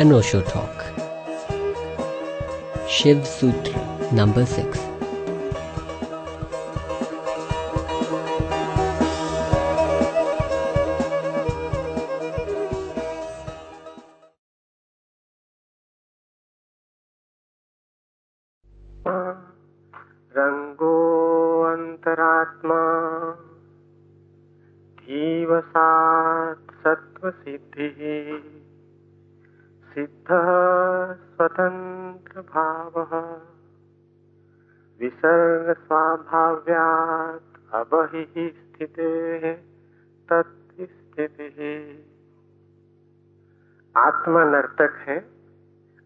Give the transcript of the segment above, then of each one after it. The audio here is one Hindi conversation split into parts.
an talk. Shiv Sutra number 6. सिद्धः स्वतन्त्रभावः। विसर्गस्वाभाव्यात् अबहिः स्थितेः तत्स्थितिः आत्मा नर्तक है,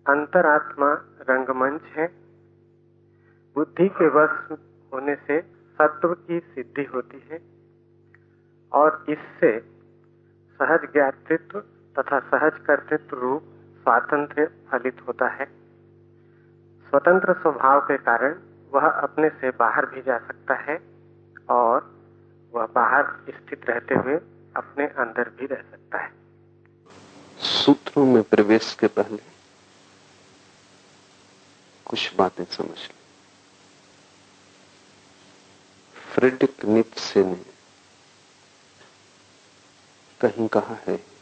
अंतरात्मा रंगमंच है। बुद्धि के वश होने से सत्व की सिद्धि होती है। और इससे सहज ज्ञातृत्व तथा सहज कर्तृत्व रूप स्वातंत्र फलित होता है। स्वतंत्र स्वभाव के कारण वह अपने से बाहर भी जा सकता है और वह बाहर स्थित रहते हुए अपने अंदर भी रह सकता है। सूत्रों में प्रवेश के पहले कुछ बातें समझ लें। फ्रेडिक निप्से ने कहीं कहा है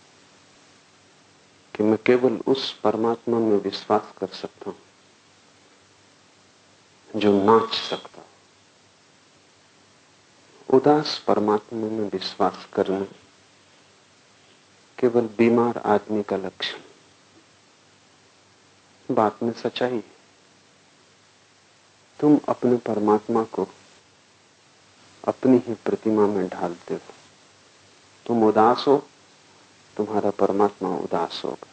कि मैं केवल उस परमात्मा में विश्वास कर सकता हूँ, जो नाच सकता उदास परमात्मा में विश्वास करना केवल बीमार आदमी का लक्षण बात में सच्चाई है। तुम अपने परमात्मा को अपनी ही प्रतिमा में ढालते हो। तुम उदास हो तुम्हारा परमात्मा उदास होगा।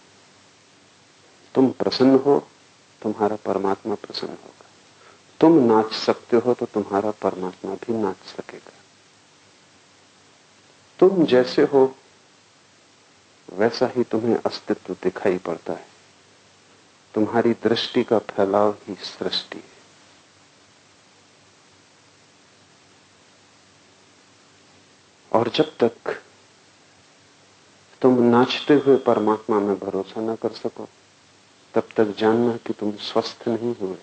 तुम प्रसन्न हो, तुम्हारा परमात्मा प्रसन्न होगा। तुम नाच सकते हो तो तुम्हारा परमात्मा भी नाच सकेगा। तुम जैसे हो, वैसा ही तुम्हें अस्तित्व दिखाई पड़ता है। तुम्हारी दृष्टि का फैलाव ही सृष्टि है। और जब तक तुम नाचते हुए परमात्मा में भरोसा न कर सको। तब तक जानना कि तुम स्वस्थ नहीं हुए।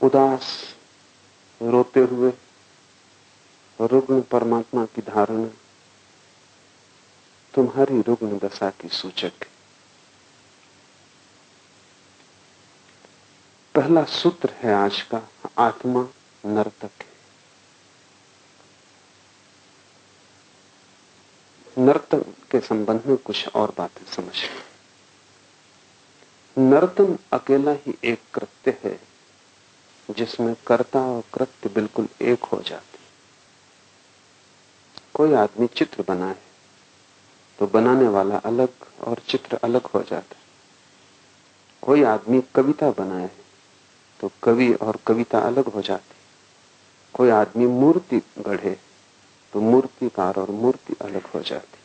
उदास, रोते हुए, रुग्ण परमात्मा की धारणा, तुम्हारी रुग्ण दशा की सूचक। है पहला सूत्र है आज का आत्मा नर्तक। है नर्तन के संबंध में कुछ और बातें समझ नर्तन अकेला ही एक कृत्य है, जिसमें कर्ता और कृत्य बिल्कुल एक हो जाते कोई आदमी चित्र बनाए तो बनाने वाला अलग और चित्र अलग हो जाता कोई आदमी कविता बनाए तो कवि और कविता अलग हो जाती कोई आदमी मूर्ति गढ़े तो मूर्तिकार और मूर्ति अलग हो जाती।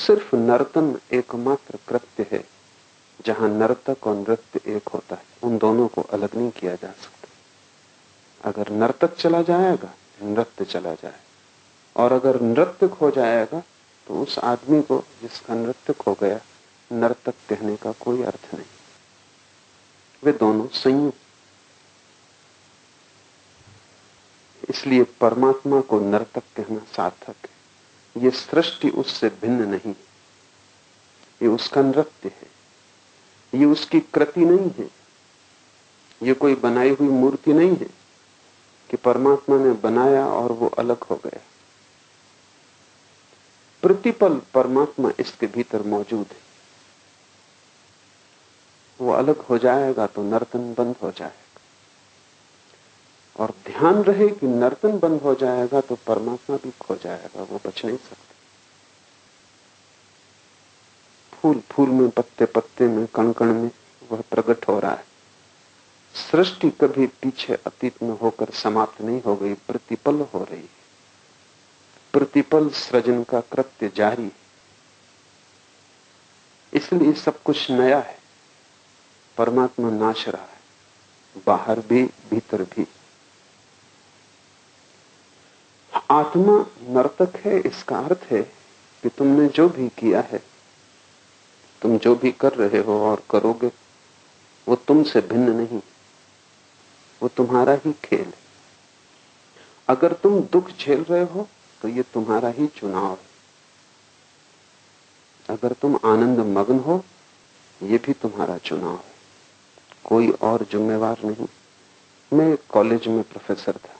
सिर्फ़ नर्तन एकमात्र कृत्य है, जहाँ नर्तक और नृत्य एक होता है। उन दोनों को अलग नहीं किया जा सकता। अगर नर्तक चला जाएगा, नृत्य चला जाए। और अगर नृत्य खो जाएगा तो उस आदमी को जिसका नृत्य खो गया, नर्तक कहने का कोई अर्थ नहीं। वे दोनों संयुक्त इसलिए परमात्मा को नर्तक कहना सार्थक है। ये सृष्टि उससे भिन्न नहीं ये उसका नृत्य है। ये उसकी कृति नहीं है। ये कोई बनाई हुई मूर्ति नहीं है कि परमात्मा ने बनाया और वो अलग हो गया। प्रतिपल परमात्मा इसके भीतर मौजूद है। वो अलग हो जाएगा तो नर्तन बंद हो जाएगा। और ध्यान रहे कि नर्तन बंद हो जाएगा तो परमात्मा भी खो जाएगा, वो बच नहीं सकते। फूल फूल में, पत्ते पत्ते में कण कण में वह प्रकट हो रहा है। सृष्टि कभी पीछे अतीत में होकर समाप्त नहीं हो गई, प्रतिपल हो रही है। प्रतिपल सृजन का कृत्य जारी इसलिए सब कुछ नया है। परमात्मा नाच रहा है। बाहर भी, भीतर भी। आत्मा नर्तक है, इसका अर्थ है कि तुमने जो भी किया है, तुम जो भी कर रहे हो और करोगे, वो तुमसे भिन्न नहीं, वो तुम्हारा ही खेल है। अगर तुम दुख झेल रहे हो तो ये तुम्हारा ही चुनाव है। अगर तुम आनंद मग्न हो, ये भी तुम्हारा चुनाव है। कोई और जिम्मेवार नहीं। मैं कॉलेज में प्रोफेसर था।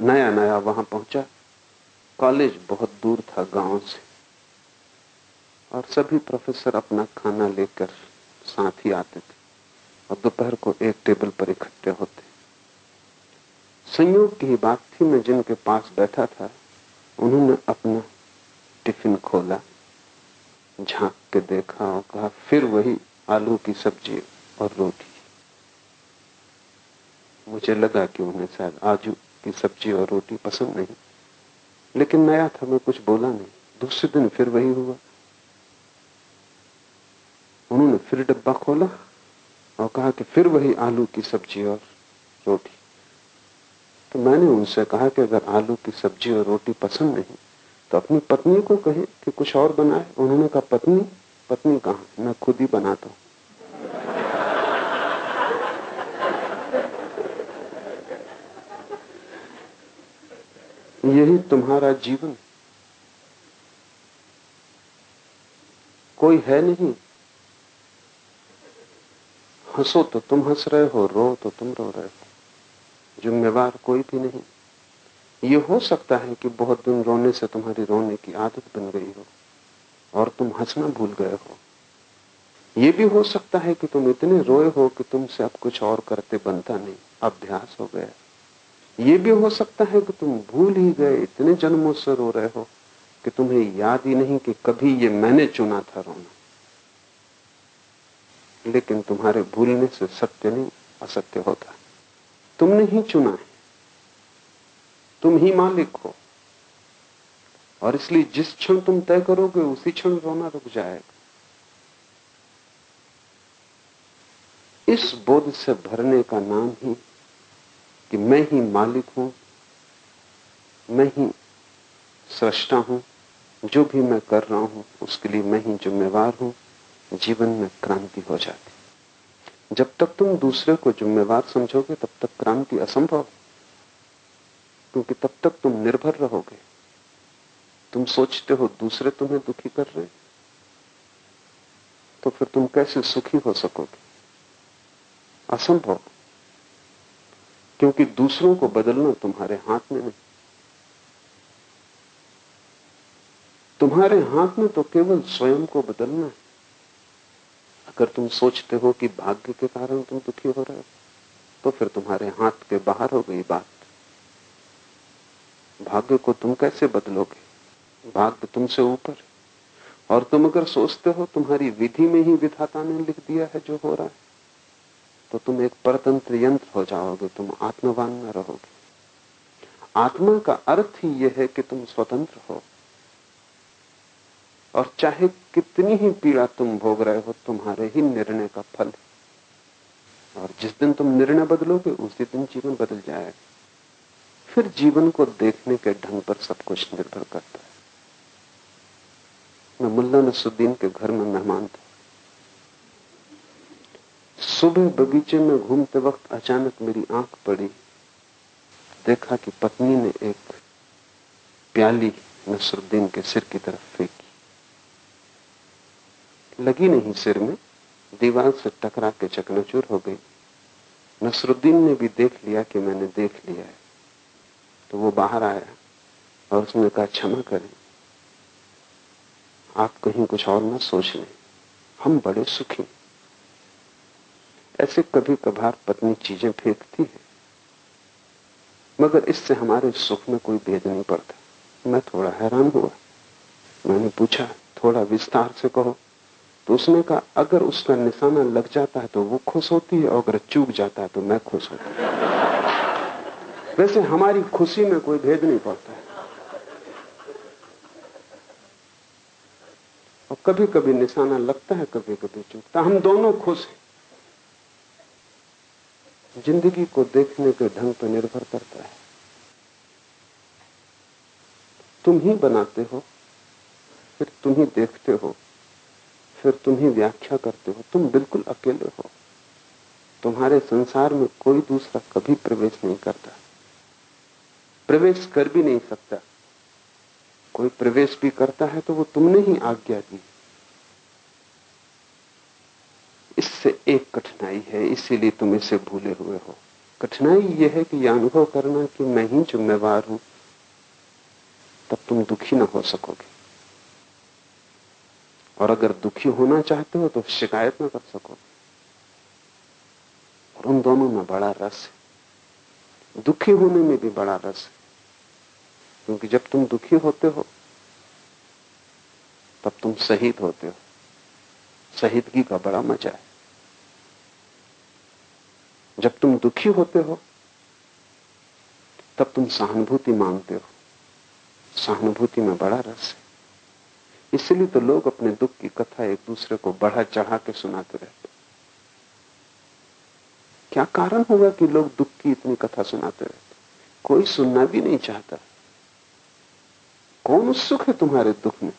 नया नया वहाँ पहुँचा। कॉलेज बहुत दूर था गाँव से। और सभी प्रोफेसर अपना खाना लेकर साथ ही आते थे और दोपहर को एक टेबल पर इकट्ठे होते। संयोग की ही बात थी, मैं जिनके पास बैठा था, उन्होंने अपना टिफ़िन खोला, झाँक के देखा और कहा, फिर वही आलू की सब्ज़ी और रोटी। मुझे लगा कि उन्हें शायद आजू की सब्ज़ी और रोटी पसंद नहीं। लेकिन नया था, मैं कुछ बोला नहीं। दूसरे दिन फिर वही हुआ। उन्होंने फिर डब्बा खोला और कहा कि फिर वही आलू की सब्ज़ी और रोटी। तो मैंने उनसे कहा कि अगर आलू की सब्ज़ी और रोटी पसंद नहीं तो अपनी पत्नी को कहे कि कुछ और बनाए। उन्होंने कहा, पत्नी? पत्नी कहा? मैं खुद ही बनाता हूँ। यही तुम्हारा जीवन कोई है नहीं। हंसो तो तुम हंस रहे हो, रो तो तुम रो रहे हो। जिम्मेवार कोई भी नहीं। ये हो सकता है कि बहुत दिन रोने से तुम्हारी रोने की आदत बन गई हो और तुम हंसना भूल गए हो। ये भी हो सकता है कि तुम इतने रोए हो कि तुमसे अब कुछ और करते बनता नहीं। अभ्यास हो गया। ये भी हो सकता है कि तुम भूल ही गए, इतने जन्मों से रो रहे हो कि तुम्हें याद ही नहीं कि कभी ये मैंने चुना था रोना। लेकिन तुम्हारे भूलने से सत्य नहीं, असत्य होता। तुमने ही चुना है। तुम ही मालिक हो। और इसलिए जिस क्षण तुम तय करोगे, उसी क्षण रोना रुक जाएगा। इस बोध से भरने का नाम ही कि मैं ही मालिक हूँ, मैं ही सृष्टा हूँ, जो भी मैं कर रहा हूँ, उसके लिए मैं ही जिम्मेवार हूँ, जीवन में क्रांति हो जाती जब तक तुम दूसरे को जिम्मेवार समझोगे, तब तक क्रांति असंभव क्योंकि तब तक तुम निर्भर रहोगे। तुम सोचते हो दूसरे तुम्हें दुखी कर रहे तो फिर तुम कैसे सुखी हो सकोगे? असंभव। क्योंकि दूसरों को बदलना तुम्हारे हाथ में नहीं। तुम्हारे हाथ में तो केवल स्वयं को बदलना है। अगर तुम सोचते हो कि भाग्य के कारण तुम दुखी हो रहे हो तो फिर तुम्हारे हाथ के बाहर हो गई बात। भाग्य को तुम कैसे बदलोगे? भाग्य तुमसे ऊपर। और तुम अगर सोचते हो, तुम्हारी विधि में ही विधाता ने लिख दिया है जो हो रहा है। तो तुम एक परतंत्र यंत्र हो जाओगे, तुम आत्मवान न रहोगे। आत्मा का अर्थ ही यह है कि तुम स्वतंत्र हो। और चाहे कितनी ही पीड़ा तुम भोग रहे हो, तुम्हारे ही निर्णय का फल और जिस दिन तुम निर्णय बदलोगे, उसी दिन जीवन बदल जाएगा। फिर जीवन को देखने के ढंग पर सब कुछ निर्भर करता है। मैं मुल्ला नसुद्दीन के घर में मेहमान था। सुबह बगीचे में घूमते वक्त अचानक मेरी आँख पड़ी। देखा कि पत्नी ने एक प्याली नसरुद्दीन के सिर की तरफ़ फेंकी। लगी नहीं सिर में, दीवार से टकरा के चकनाचूर हो गई। नसरुद्दीन ने भी देख लिया कि मैंने देख लिया है। तो वो बाहर आया और उसने कहा, क्षमा करें। आप कहीं कुछ और ना सोच लें हम बड़े सुखी ऐसे कभी कभार पत्नी चीज़ें फेंकती है। मगर इससे हमारे सुख में कोई भेद नहीं पड़ता। मैं थोड़ा हैरान हुआ। मैंने पूछा, थोड़ा विस्तार से कहो। तो उसने कहा, अगर उसका निशाना लग जाता है तो वो खुश होती है, और अगर चूक जाता है तो मैं खुश होता वैसे हमारी खुशी में कोई भेद नहीं पड़ता है। और कभी कभी निशाना लगता है कभी कभी चूकता हम दोनों खुश हैं। ज़िंदगी को देखने के ढंग पर निर्भर करता है। तुम ही बनाते हो, फिर तुम ही देखते हो, फिर तुम ही व्याख्या करते हो। तुम बिल्कुल अकेले हो। तुम्हारे संसार में कोई दूसरा कभी प्रवेश नहीं करता। प्रवेश कर भी नहीं सकता। कोई प्रवेश भी करता है तो वो तुमने ही आज्ञा दी। इससे एक कठिनाई है, इसीलिए तुम इसे भूले हुए हो। कठिनाई यह है कि यह अनुभव करना कि मैं ही जिम्मेवार हूँ, तब तुम दुखी ना हो सकोगे। और अगर दुखी होना चाहते हो तो शिकायत ना कर सकोगे। और उन दोनों में बड़ा रस है। दुखी होने में भी बड़ा रस है। क्योंकि जब तुम दुखी होते हो, तब तुम शहीद होते हो। शहीदगी का बड़ा मज़ा है। जब तुम दुखी होते हो, तब तुम सहानुभूति मांगते हो। सहानुभूति में बड़ा रस है। इसलिए तो लोग अपने दुख की कथा एक दूसरे को बढ़ा चढ़ा के सुनाते रहते क्या कारण होगा कि लोग दुख की इतनी कथा सुनाते रहते कोई सुनना भी नहीं चाहता। कौन उत्सुक है तुम्हारे दुख में?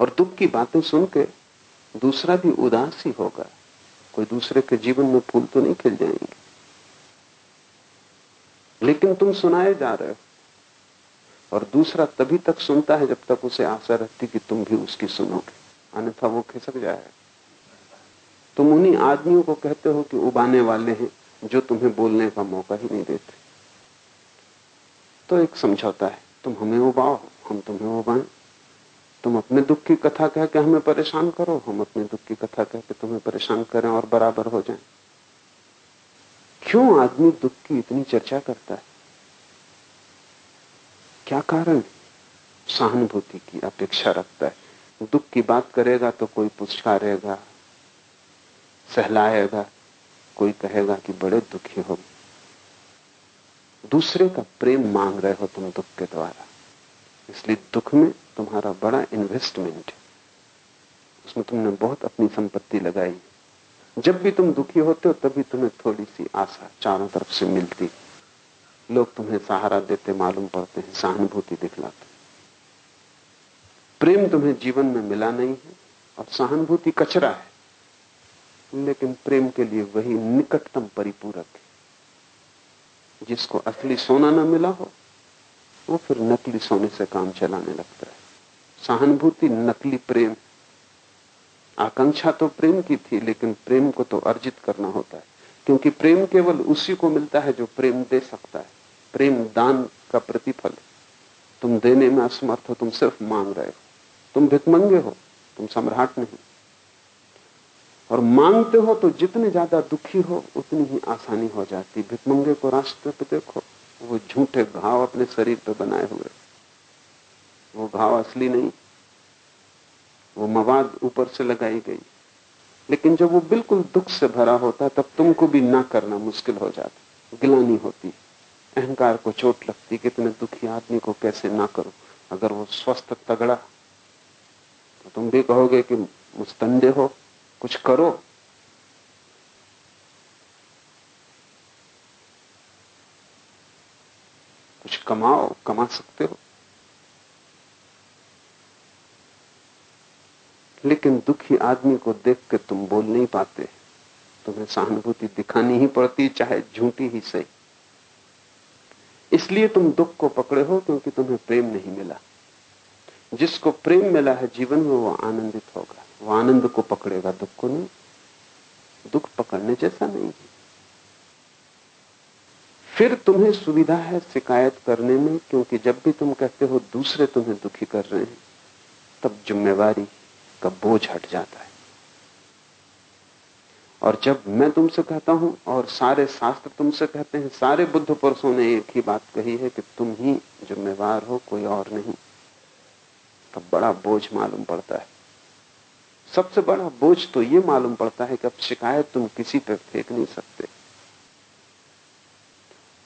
और दुख की बातें सुन के दूसरा भी उदास ही होगा। कोई दूसरे के जीवन में फूल तो नहीं खिल जाएँगे। लेकिन तुम सुनाए जा रहे हो। और दूसरा तभी तक सुनता है जब तक उसे आशा रहती कि तुम भी उसकी सुनोगे। अन्यथा वो खिसक जाएगा तुम उन्हीं आदमियों को कहते हो कि उबाने वाले हैं जो तुम्हें बोलने का मौका ही नहीं देते। तो एक समझौता है, तुम हमें उबाओ, हम तुम्हें उबाएँ। तुम अपने दुख की कथा कह के हमें परेशान करो, हम अपने दुख की कथा कह के तुम्हें परेशान करें और बराबर हो जाएँ। क्यों आदमी दुख की इतनी चर्चा करता है? क्या कारण? सहानुभूति की अपेक्षा रखता है। दुख की बात करेगा तो कोई पुचकारेगा सहलाएगा, कोई कहेगा कि बड़े दुखी हो। दूसरे का प्रेम मांग रहे हो तुम दुख के द्वारा। इसलिए दुख में तुम्हारा बड़ा इन्वेस्टमेंट है। उसमें तुमने बहुत अपनी संपत्ति लगाई। जब भी तुम दुखी होते हो, तभी तुम्हें थोड़ी सी आशा चारों तरफ़ से मिलती। लोग तुम्हें सहारा देते, मालूम पड़ते हैं, सहानुभूति दिखलाते प्रेम तुम्हें जीवन में मिला नहीं है और सहानुभूति कचरा है। लेकिन प्रेम के लिए वही निकटतम परिपूरक है, जिसको असली सोना न मिला हो। वो फिर नकली सोने से काम चलाने लगता है। सहानुभूति, नकली प्रेम। आकांक्षा तो प्रेम की थी, लेकिन प्रेम को तो अर्जित करना होता है। क्योंकि प्रेम केवल उसी को मिलता है जो प्रेम दे सकता है। प्रेम दान का प्रतिफल तुम देने में असमर्थ हो, तुम सिर्फ़ मांग रहे हो। तुम भिकमंगे हो, तुम सम्राट नहीं। और मांगते हो तो जितने ज़्यादा दुखी हो, उतनी ही आसानी हो जाती। भिकमंगे को रास्ते पे देखो। वो झूठे घाव अपने शरीर पर बनाए हुए। वो घाव असली नहीं, वो मवाद ऊपर से लगाई गई। लेकिन जब वो बिल्कुल दुख से भरा होता, तब तुमको भी ना करना मुश्किल हो जाता। गिलानी होती, अहंकार को चोट लगती कितने दुखी आदमी को कैसे ना करो। अगर वो स्वस्थ तगड़ा तो तुम भी कहोगे कि मुस्तंदे हो, कुछ करो। कुछ कमाओ कमा सकते हो लेकिन दुखी आदमी को देख के तुम बोल नहीं पाते। तुम्हें सहानुभूति दिखानी ही पड़ती, चाहे झूठी ही सही। इसलिए तुम दुख को पकड़े हो क्योंकि तुम्हें प्रेम नहीं मिला। जिसको प्रेम मिला है जीवन में, वो आनंदित होगा। वो आनंद को पकड़ेगा, दुख को नहीं। दुख पकड़ने जैसा नहीं है। फिर तुम्हें सुविधा है शिकायत करने में, क्योंकि जब भी तुम कहते हो दूसरे तुम्हें दुखी कर रहे हैं, तब जिम्मेवारी का बोझ हट जाता है। और जब मैं तुमसे कहता हूँ, और सारे शास्त्र तुमसे कहते हैं, सारे बुद्ध पुरुषों ने एक ही बात कही है कि तुम ही जिम्मेवार हो, कोई और नहीं, तब बड़ा बोझ मालूम पड़ता है। सबसे बड़ा बोझ तो ये मालूम पड़ता है कि अब शिकायत तुम किसी पर फेंक नहीं सकते।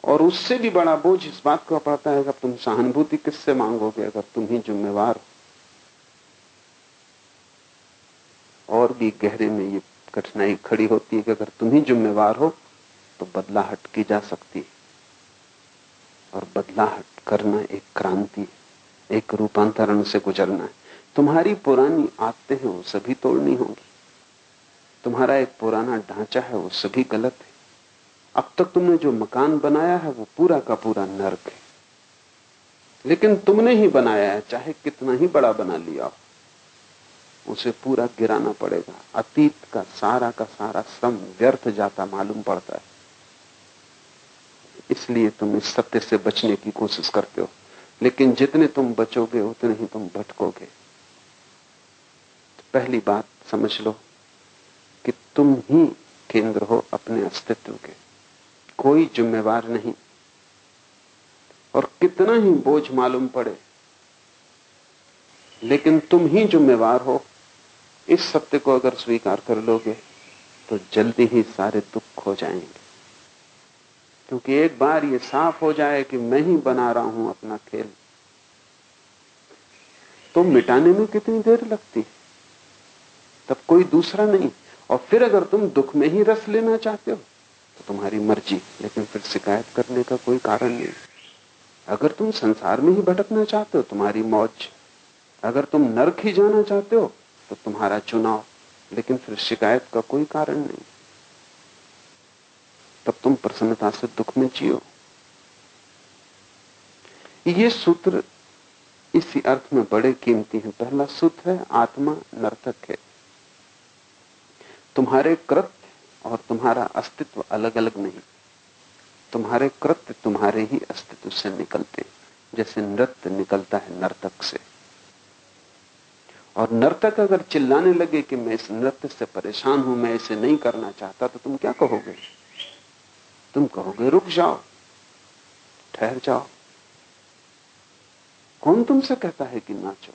और उससे भी बड़ा बोझ इस बात का पड़ता है अब तुम सहानुभूति किससे मांगोगे, अगर तुम ही जिम्मेवार हो? और भी गहरे में ये कठिनाई खड़ी होती है कि अगर तुम ही जिम्मेवार हो तो बदलाहट की जा सकती है। और बदलाहट करना एक क्रांति एक रूपांतरण से गुजरना है। तुम्हारी पुरानी आदतें हैं, वो सभी तोड़नी होगी। तुम्हारा एक पुराना ढांचा है, वो सभी गलत है। अब तक तुमने जो मकान बनाया है, वो पूरा का पूरा नर्क है। लेकिन तुमने ही बनाया है, चाहे कितना ही बड़ा बना लिया हो। उसे पूरा गिराना पड़ेगा। अतीत का सारा का सारा श्रम व्यर्थ जाता, मालूम पड़ता है। इसलिए तुम इस सत्य से बचने की कोशिश करते हो। लेकिन जितने तुम बचोगे, उतने ही तुम भटकोगे। तो पहली बात समझ लो कि तुम ही केंद्र हो अपने अस्तित्व के। कोई जिम्मेवार नहीं। और कितना ही बोझ मालूम पड़े, लेकिन तुम ही जिम्मेवार हो। इस सत्य को अगर स्वीकार कर लोगे तो जल्दी ही सारे दुख हो जाएँगे। क्योंकि एक बार ये साफ़ हो जाए कि मैं ही बना रहा हूँ अपना खेल तो मिटाने में कितनी देर लगती तब कोई दूसरा नहीं। और फिर अगर तुम दुख में ही रस लेना चाहते हो तो तुम्हारी मर्ज़ी, लेकिन फिर शिकायत करने का कोई कारण नहीं। अगर तुम संसार में ही भटकना चाहते हो, तुम्हारी मौज, अगर तुम नर्क ही जाना चाहते हो तो तुम्हारा चुनाव, लेकिन फिर शिकायत का कोई कारण नहीं। तब तुम प्रसन्नता से दुख में जियो। ये सूत्र इसी अर्थ में बड़े कीमती हैं। पहला सूत्र है, आत्मा नर्तक है। तुम्हारे कृत्य और तुम्हारा अस्तित्व अलग अलग नहीं। तुम्हारे कृत्य तुम्हारे ही अस्तित्व से निकलते जैसे नृत्य निकलता है नर्तक से। और नर्तक अगर चिल्लाने लगे कि मैं इस नृत्य से परेशान हूँ, मैं इसे नहीं करना चाहता तो तुम क्या कहोगे? तुम कहोगे, रुक जाओ, ठहर जाओ। कौन तुमसे कहता है कि नाचो?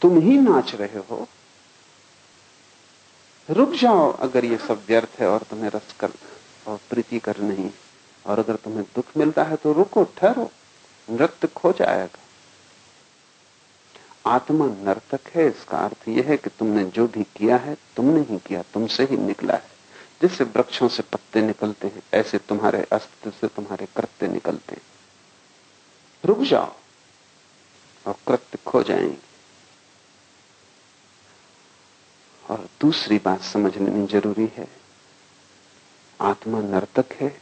तुम ही नाच रहे हो। रुक जाओ अगर ये सब व्यर्थ है और तुम्हें रस कर और प्रीति कर नहीं। और अगर तुम्हें दुख मिलता है तो रुको, ठहरो। नृत्य खो जाएगा। आत्मा नर्तक है, इसका अर्थ यह है कि तुमने जो भी किया है, तुमने ही किया, तुमसे ही निकला है। जैसे वृक्षों से पत्ते निकलते हैं, ऐसे तुम्हारे अस्तित्व से तुम्हारे कृत्य निकलते हैं। रुक जाओ और कृत्य खो जाएँगे। और दूसरी बात समझ लेनी ज़रूरी है। आत्मा नर्तक है।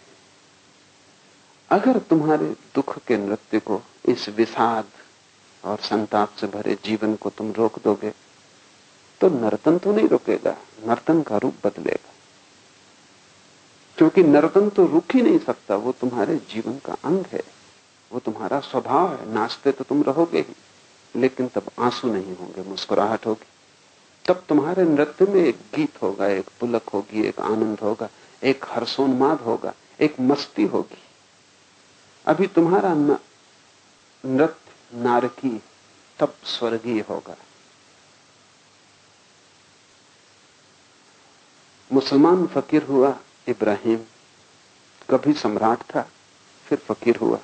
अगर तुम्हारे दुख के नृत्य को इस विषाद और संताप से भरे जीवन को तुम रोक दोगे तो नर्तन तो नहीं रुकेगा, नर्तन का रूप बदलेगा। क्योंकि नर्तन तो रुक ही नहीं सकता, वो तुम्हारे जीवन का अंग है, वो तुम्हारा स्वभाव है, नाचते तो तुम रहोगे ही, लेकिन तब आँसू नहीं होंगे, मुस्कुराहट होगी। तब तुम्हारे नृत्य में एक गीत होगा, एक पुलक होगी, एक आनंद होगा, एक हर्षोन्माद होगा, एक मस्ती होगी। अभी तुम्हारा नृत्य नारकी तब स्वर्गीय होगा। मुसलमान फकीर हुआ इब्राहिम, कभी सम्राट था, फिर फकीर हुआ।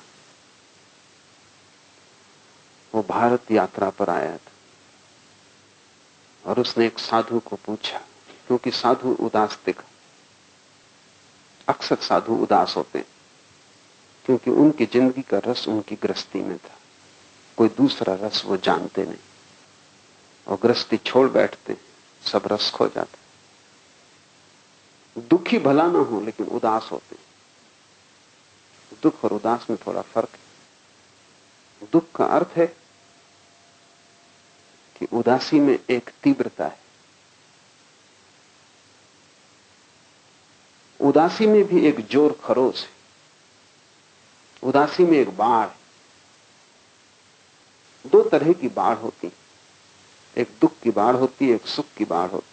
वो भारत यात्रा पर आया था। और उसने एक साधु को पूछा, क्योंकि साधु उदास दिखा। अक्सर साधु उदास होते हैं, क्योंकि उनकी ज़िंदगी का रस उनकी गृहस्थी में था। कोई दूसरा रस वो जानते नहीं, और गृहस्थी छोड़ बैठते सब रस खो जाते दुखी भला ना हो, लेकिन उदास होते दुख और उदास में थोड़ा फ़र्क है। दुख का अर्थ है कि उदासी में एक तीव्रता है। उदासी में भी एक ज़ोर खरोश है। उदासी में एक बाढ़ दो तरह की बाढ़ होती है। एक दुख की बाढ़ होती है, एक सुख की बाढ़ होती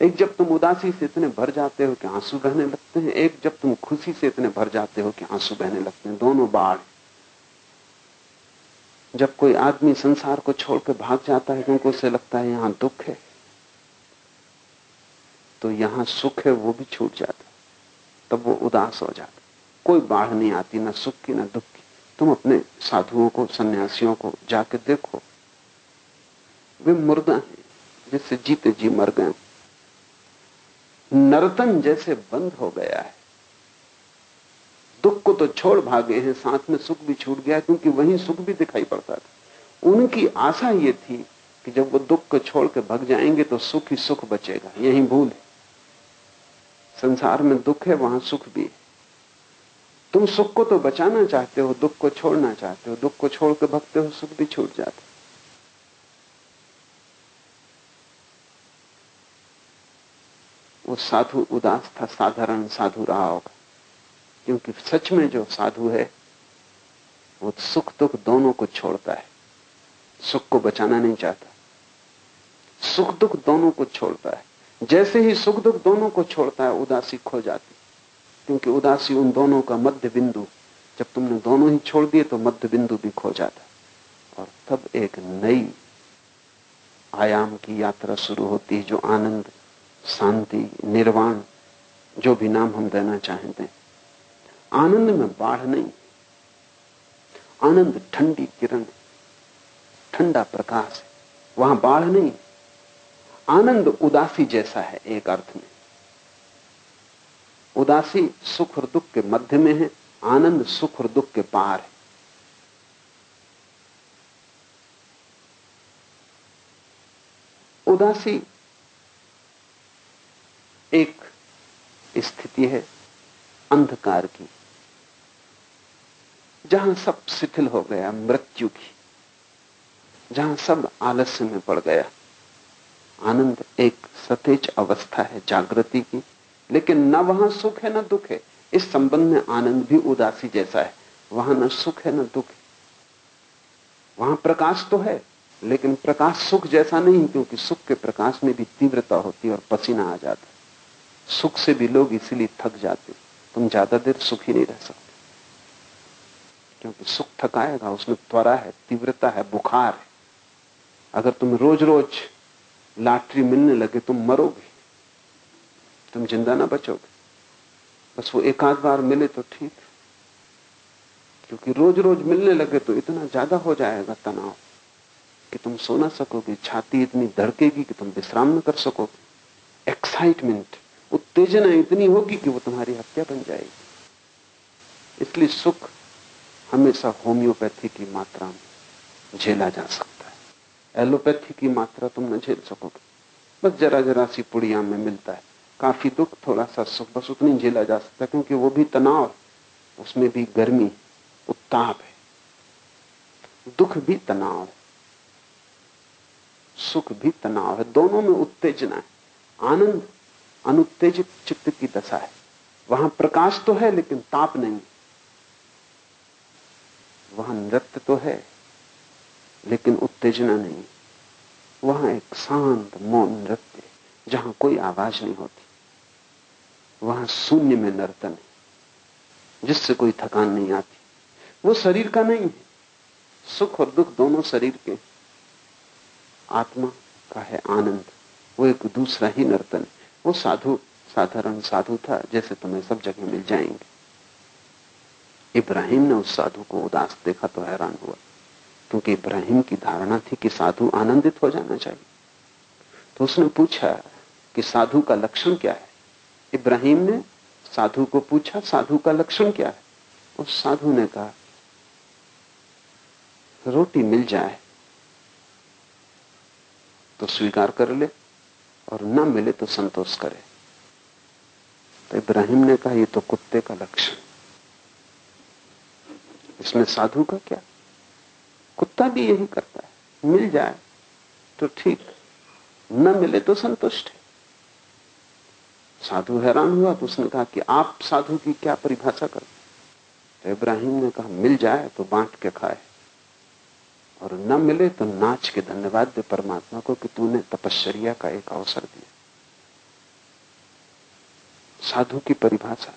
एक जब तुम उदासी से इतने भर जाते हो कि आँसू बहने लगते हैं, एक जब तुम खुशी से इतने भर जाते हो कि आँसू बहने लगते हैं, दोनों बाढ़ जब कोई आदमी संसार को छोड़कर भाग जाता है क्योंकि उसे लगता है यहाँ दुख है तो यहाँ सुख है, वो भी छूट जाता तब वो उदास हो जाता कोई बाढ़ नहीं आती, ना सुख की, ना दुख की। तुम अपने साधुओं को, सन्यासियों को जाके देखो। वे मुर्दा हैं, जिससे जीते जी मर गए। नर्तन जैसे बंद हो गया है। दुख को तो छोड़ भागे हैं, साथ में सुख भी छूट गया, क्योंकि वहीं सुख भी दिखाई पड़ता था। उनकी आशा ये थी कि जब वो दुख को छोड़ के भग जाएँगे तो सुख ही सुख बचेगा। यही भूल है। संसार में दुख है, वहाँ सुख भी है। तुम सुख को तो बचाना चाहते हो, दुख को छोड़ना चाहते हो, दुख को छोड़ के भगते हो, सुख भी छूट जाता वो साधु उदास था, साधारण साधु रहा होगा। क्योंकि सच में जो साधु है, वो सुख दुख दोनों को छोड़ता है। सुख को बचाना नहीं चाहता। सुख दुख दोनों को छोड़ता है। जैसे ही सुख दुख दोनों को छोड़ता है, उदासी खो जाती। क्योंकि उदासी उन दोनों का मध्य बिंदु। जब तुमने दोनों ही छोड़ दिए तो मध्य बिंदु भी खो जाता। और तब एक नई आयाम की यात्रा शुरू होती है, जो आनंद, शांति, निर्वाण, जो भी नाम हम देना चाहते हैं। आनंद में बाढ़ नहीं। आनंद ठंडी किरण, ठंडा प्रकाश है वहाँ बाढ़ नहीं। आनंद उदासी जैसा है एक अर्थ में। उदासी सुख और दुख के मध्य में है, आनंद सुख और दुख के पार है। उदासी एक स्थिति है अंधकार की। जहाँ सब शिथिल हो गया, मृत्यु की। जहाँ सब आलस्य में पड़ गया। आनंद एक सतेज अवस्था है जागृति की, लेकिन न वहाँ सुख है, न दुख है। इस संबंध में आनंद भी उदासी जैसा है। वहाँ न सुख है, न दुख है। वहाँ प्रकाश तो है, लेकिन प्रकाश सुख जैसा नहीं, क्योंकि सुख के प्रकाश में भी तीव्रता होती है और पसीना आ जाता है। सुख से भी लोग इसीलिए थक जाते तुम ज़्यादा देर सुखी नहीं रह सकते। क्योंकि सुख थकाएगा, उसमें त्वरा है, तीव्रता है, बुखार है। अगर तुम रोज रोज लाटरी मिलने लगे, तुम मरोगे। तुम ज़िंदा ना बचोगे। बस वो एक आध बार मिले तो ठीक। क्योंकि रोज रोज मिलने लगे तो इतना ज़्यादा हो जाएगा तनाव कि तुम सो ना सकोगे, छाती इतनी धड़केगी कि तुम विश्राम न कर सकोगे। एक्साइटमेंट उत्तेजना इतनी होगी कि वो तुम्हारी हत्या बन जाएगी। इसलिए सुख हमेशा होम्योपैथी की मात्रा में झेला जा सकता है। एलोपैथी की मात्रा तुम न झेल सकोगे। बस जरा जरा सी पुड़िया में मिलता है। काफ़ी दुख, थोड़ा सा सुख, बस उतनी झेला जा सकता क्योंकि वो भी तनाव उसमें भी गर्मी, उत्ताप है। दुख भी तनाव है। सुख भी तनाव है। दोनों में उत्तेजना है। आनंद, अनुत्तेजित चित्त की दशा है। वहाँ प्रकाश तो है, लेकिन ताप नहीं। वहाँ नृत्य तो है, लेकिन उत्तेजना नहीं। वहाँ एक शांत, मौन नृत्य जहाँ कोई आवाज़ नहीं होती। वहाँ शून्य में नर्तन है, जिससे कोई थकान नहीं आती। वो शरीर का नहीं है, सुख और दुख दोनों शरीर के आत्मा का है आनंद, वो एक दूसरा ही नर्तन है। वो साधु, साधारण साधु था, जैसे तुम्हें सब जगह मिल जाएँगे। इब्राहिम ने उस साधु को उदास देखा तो हैरान हुआ, क्योंकि इब्राहिम की धारणा थी कि साधु आनंदित हो जाना चाहिए। तो उसने पूछा कि साधु का लक्षण क्या है? इब्राहिम ने साधु को पूछा, साधु का लक्षण क्या है? उस साधु ने कहा, रोटी मिल जाए तो स्वीकार कर ले और न मिले तो संतोष करे। तो इब्राहिम ने कहा, ये तो कुत्ते का लक्षण। इसमें साधु का क्या? कुत्ता भी यही करता है। मिल जाए तो ठीक। न मिले तो संतुष्ट है। साधु हैरान हुआ तो उसने कहा कि आप साधु की क्या परिभाषा कर? तो इब्राहिम ने कहा, मिल जाए तो बांट के खाए। और न मिले तो नाच के धन्यवाद दे परमात्मा को कि तूने तपश्चर्या का एक अवसर दिया। साधु की परिभाषा।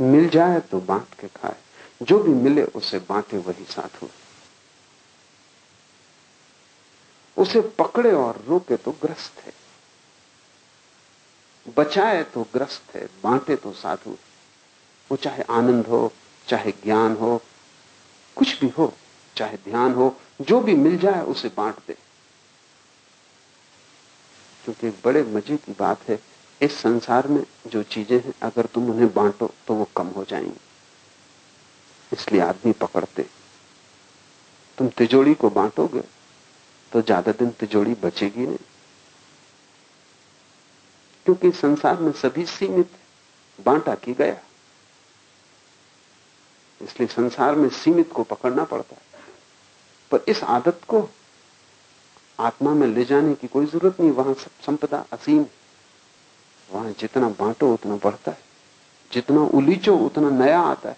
मिल जाए तो बांट के खाए। जो भी मिले उसे बांटे वही साधु उसे पकड़े और रोके तो ग्रस्त है। बचाए तो ग्रस्त है, बांटे तो साधु वो चाहे आनंद हो, चाहे ज्ञान हो, कुछ भी हो, चाहे ध्यान हो, जो भी मिल जाए उसे बांट दे। क्योंकि बड़े मज़े की बात है, इस संसार में जो चीज़ें हैं, अगर तुम उन्हें बांटो तो वो कम हो जाएँगी। इसलिए आदमी पकड़ते। तुम तिजोड़ी को बांटोगे तो ज़्यादा दिन तिजोड़ी बचेगी नहीं। क्योंकि संसार में सभी सीमित बांटा की गया। इसलिए संसार में सीमित को पकड़ना पड़ता है। पर इस आदत को आत्मा में ले जाने की कोई ज़रूरत नहीं, वहाँ सब संपदा असीम वहाँ जितना बांटो, उतना बढ़ता है। जितना उलीचो, उतना नया आता है।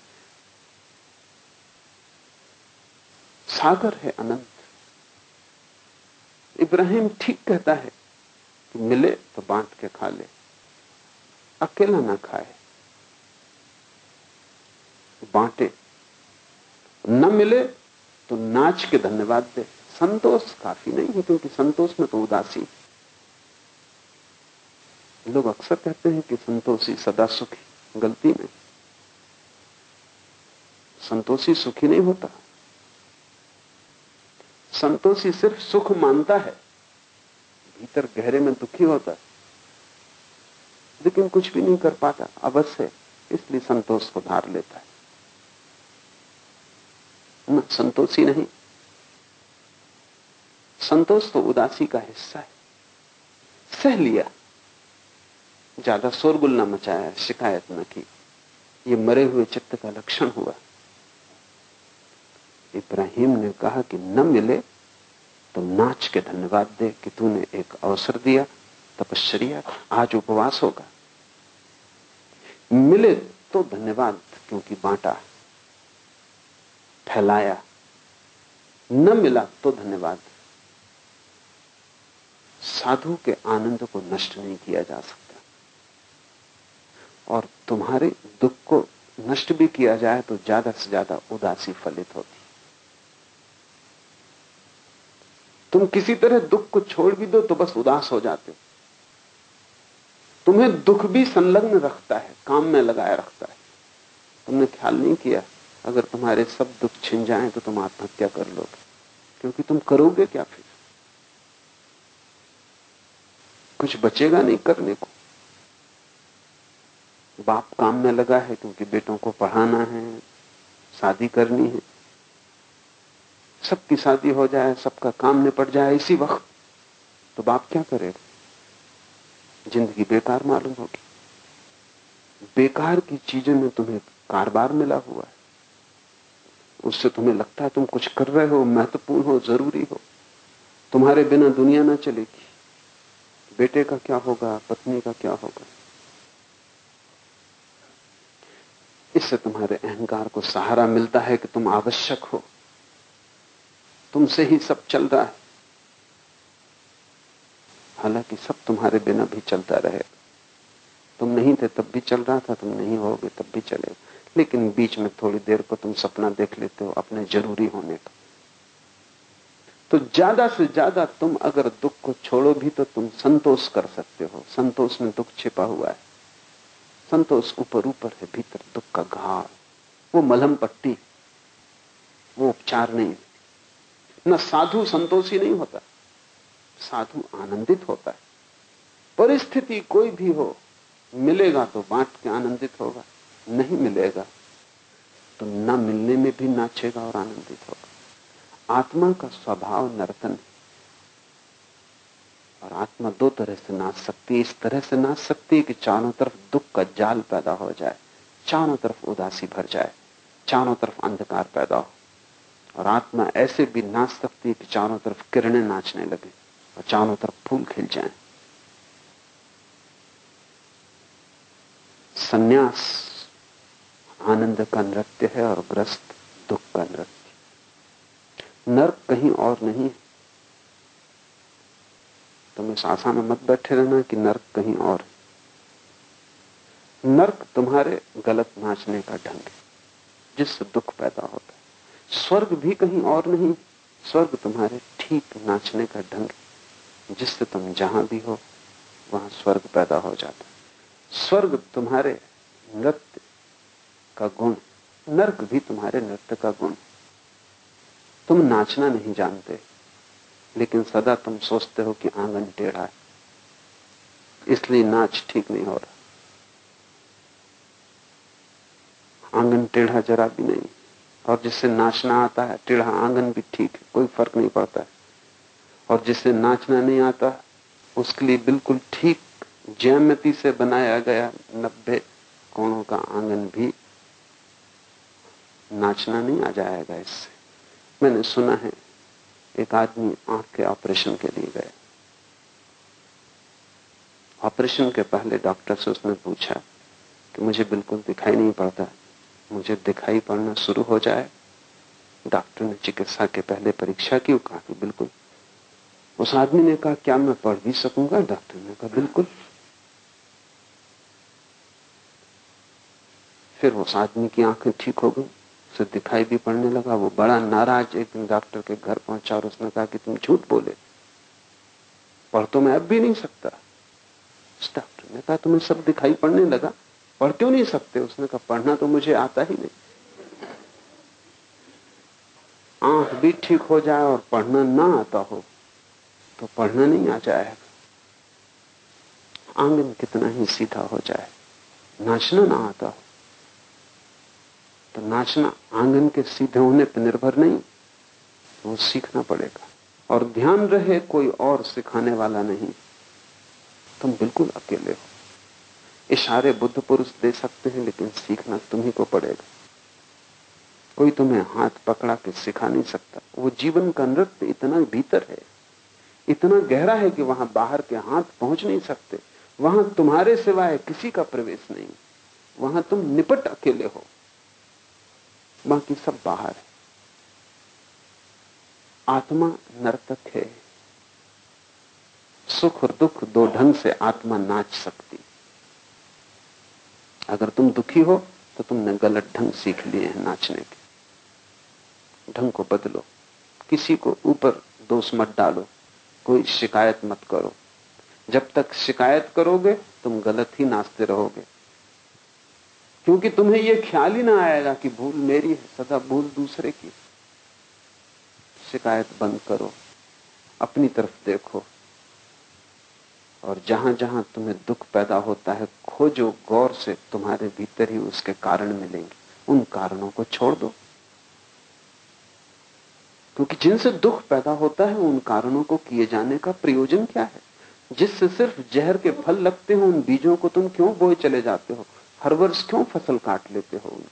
सागर है अनंत। इब्राहिम ठीक कहता है कि मिले तो बांट के खा ले, अकेला ना खाए। बांटे, न मिले तो नाच के धन्यवाद दे। संतोष काफ़ी नहीं है, क्योंकि संतोष में तो उदासी। लोग अक्सर कहते हैं कि संतोषी सदा सुखी, गलती में। संतोषी सुखी नहीं होता। संतोषी सिर्फ़ सुख मानता है। भीतर गहरे में दुखी होता है। लेकिन कुछ भी नहीं कर पाता, अवश्य इसलिए संतोष को धार लेता है। न, संतोषी नहीं। संतोष तो उदासी का हिस्सा है। सह लिया। ज़्यादा शोरगुल न मचाया, शिकायत न की। ये मरे हुए चित्त का लक्षण हुआ। इब्राहिम ने कहा कि न मिले तो नाच के धन्यवाद दे कि तूने एक अवसर दिया, तपश्चर्या आज उपवास होगा। मिले तो धन्यवाद क्योंकि बांटा फैलाया। न मिला तो धन्यवाद। साधु के आनंद को नष्ट नहीं किया जा सकता। और तुम्हारे दुख को नष्ट भी किया जाए तो ज़्यादा से ज़्यादा उदासी फलित होती तुम किसी तरह दुख को छोड़ भी दो तो बस उदास हो जाते हो। तुम्हें दुख भी संलग्न रखता है, काम में लगाया रखता है। तुमने ख्याल नहीं किया, अगर तुम्हारे सब दुख छिन जाएँ तो तुम आत्महत्या कर लोगे। क्योंकि तुम करोगे क्या फिर? कुछ बचेगा नहीं करने को। बाप काम में लगा है, क्योंकि बेटों को पढ़ाना है, शादी करनी है। सबकी शादी हो जाए, सबका काम निपट जाए इसी वक्त तो बाप क्या करेगा? ज़िंदगी बेकार मालूम होगी। बेकार की चीज़ों में तुम्हें कारोबार मिला हुआ है। उससे तुम्हें लगता है तुम कुछ कर रहे हो, महत्वपूर्ण हो, ज़रूरी हो। तुम्हारे बिना दुनिया ना चलेगी। बेटे का क्या होगा, पत्नी का क्या होगा? इससे तुम्हारे अहंकार को सहारा मिलता है कि तुम आवश्यक हो। तुमसे ही सब चल रहा है। हालाँकि सब तुम्हारे बिना भी चलता रहे। तुम नहीं थे, तब भी चल रहा था, तुम नहीं होगे, तब भी चलेगा लेकिन बीच में थोड़ी देर को तुम सपना देख लेते हो अपने ज़रूरी होने का। तो ज़्यादा से ज़्यादा तुम अगर दुख को छोड़ो भी तो तुम संतोष कर सकते हो। संतोष में दुख छिपा हुआ है। संतोष ऊपर ऊपर है, भीतर दुख का घाव। वो मलहम पट्टी, वो उपचार नहीं। न साधु संतोषी नहीं होता। साधु आनंदित होता है। परिस्थिति कोई भी हो, मिलेगा तो बांट के आनंदित होगा, नहीं मिलेगा तो न मिलने में भी नाचेगा और आनंदित होगा। आत्मा का स्वभाव नर्तन है। और आत्मा दो तरह से नाच सकती है। इस तरह से नाच सकती है कि चारों तरफ़ दुख का जाल पैदा हो जाए, चारों तरफ़ उदासी भर जाए, चारों तरफ़ अंधकार पैदा हो। और आत्मा ऐसे भी नाच सकती है कि चारों तरफ़ किरणें नाचने लगे और चारों तरफ़ फूल खिल जाएँ। सन्यास आनंद का नृत्य है और ग्रस्त दुख का नृत्य। नर्क कहीं और नहीं तुम इस आशा में मत बैठे रहना कि नर्क कहीं और नर्क तुम्हारे गलत नाचने का ढंग है, जिससे दुख पैदा होता है। स्वर्ग भी कहीं और नहीं। स्वर्ग तुम्हारे ठीक नाचने का ढंग जिससे तुम जहाँ भी हो, वहाँ स्वर्ग पैदा हो जाता स्वर्ग तुम्हारे नृत्य का गुण नर्क भी तुम्हारे नृत्य का गुण तुम नाचना नहीं जानते, लेकिन सदा तुम सोचते हो कि आँगन टेढ़ा है। इसलिए नाच ठीक नहीं हो रहा। आँगन टेढ़ा जरा भी नहीं। और जिससे नाचना आता है, टेढ़ा आँगन भी ठीक है, कोई फ़र्क नहीं पड़ता है। और जिससे नाचना नहीं आता, उसके लिए बिल्कुल ठीक जयमती से बनाया गया नब्बे कोणों का आँगन भी नाचना नहीं आ जाएगा इससे। मैंने सुना है, एक आदमी आँख के ऑपरेशन के लिए गए ऑपरेशन के पहले डॉक्टर से उसने पूछा कि मुझे बिल्कुल दिखाई नहीं पड़ता। मुझे दिखाई पड़ना शुरू हो जाए। डॉक्टर ने चिकित्सा के पहले परीक्षा की कहा कि बिल्कुल। उस आदमी ने कहा, क्या मैं पढ़ भी सकूँगा? डॉक्टर ने कहा, बिल्कुल। फिर उस आदमी की आँखें ठीक हो गई, उसे दिखाई भी पड़ने लगा। वो बड़ा नाराज़ एक दिन डॉक्टर के घर पहुँचा और उसने कहा कि तुम झूठ बोले। पढ़ तो मैं अब भी नहीं सकता। उस डॉक्टर ने कहा, तुम्हें सब दिखाई पड़ने लगा। पढ़ क्यों नहीं सकते? उसने कहा, पढ़ना तो मुझे आता ही नहीं. आँख भी ठीक हो जाए और पढ़ना ना आता हो तो पढ़ना नहीं आ जाएगा। आँगन कितना ही सीधा हो जाए, नाचना ना आता हो तो नाचना आँगन के सीधे होने पर निर्भर नहीं, वो सीखना पड़ेगा। और ध्यान रहे, कोई और सिखाने वाला नहीं। तुम बिल्कुल अकेले हो। इशारे बुद्ध पुरुष दे सकते हैं, लेकिन सीखना तुम्ही को पड़ेगा। कोई तुम्हें हाथ पकड़ा के सिखा नहीं सकता। वो जीवन का नृत्य इतना भीतर है, इतना गहरा है कि वहाँ बाहर के हाथ पहुँच नहीं सकते। वहाँ तुम्हारे सिवाय किसी का प्रवेश नहीं। वहाँ तुम निपट अकेले हो। बाकी सब बाहर है। आत्मा नर्तक है। सुख और दुख दो ढंग से आत्मा नाच सकती। अगर तुम दुखी हो तो तुमने गलत ढंग सीख लिए हैं नाचने के। ढंग को बदलो। किसी को ऊपर दोष मत डालो। कोई शिकायत मत करो। जब तक शिकायत करोगे, तुम गलत ही नाचते रहोगे। क्योंकि तुम्हें यह ख्याल ही ना आएगा कि भूल मेरी है, सदा भूल दूसरे की। शिकायत बंद करो। अपनी तरफ़ देखो। और जहाँ जहाँ तुम्हें दुख पैदा होता है, खोजो, गौर से तुम्हारे भीतर ही उसके कारण मिलेंगे। उन कारणों को छोड़ दो। क्योंकि जिनसे दुख पैदा होता है, उन कारणों को किए जाने का प्रयोजन क्या है? जिससे सिर्फ़ जहर के फल लगते हो, उन बीजों को तुम क्यों बोए चले जाते हो? हर वर्ष क्यों फ़सल काट लेते हो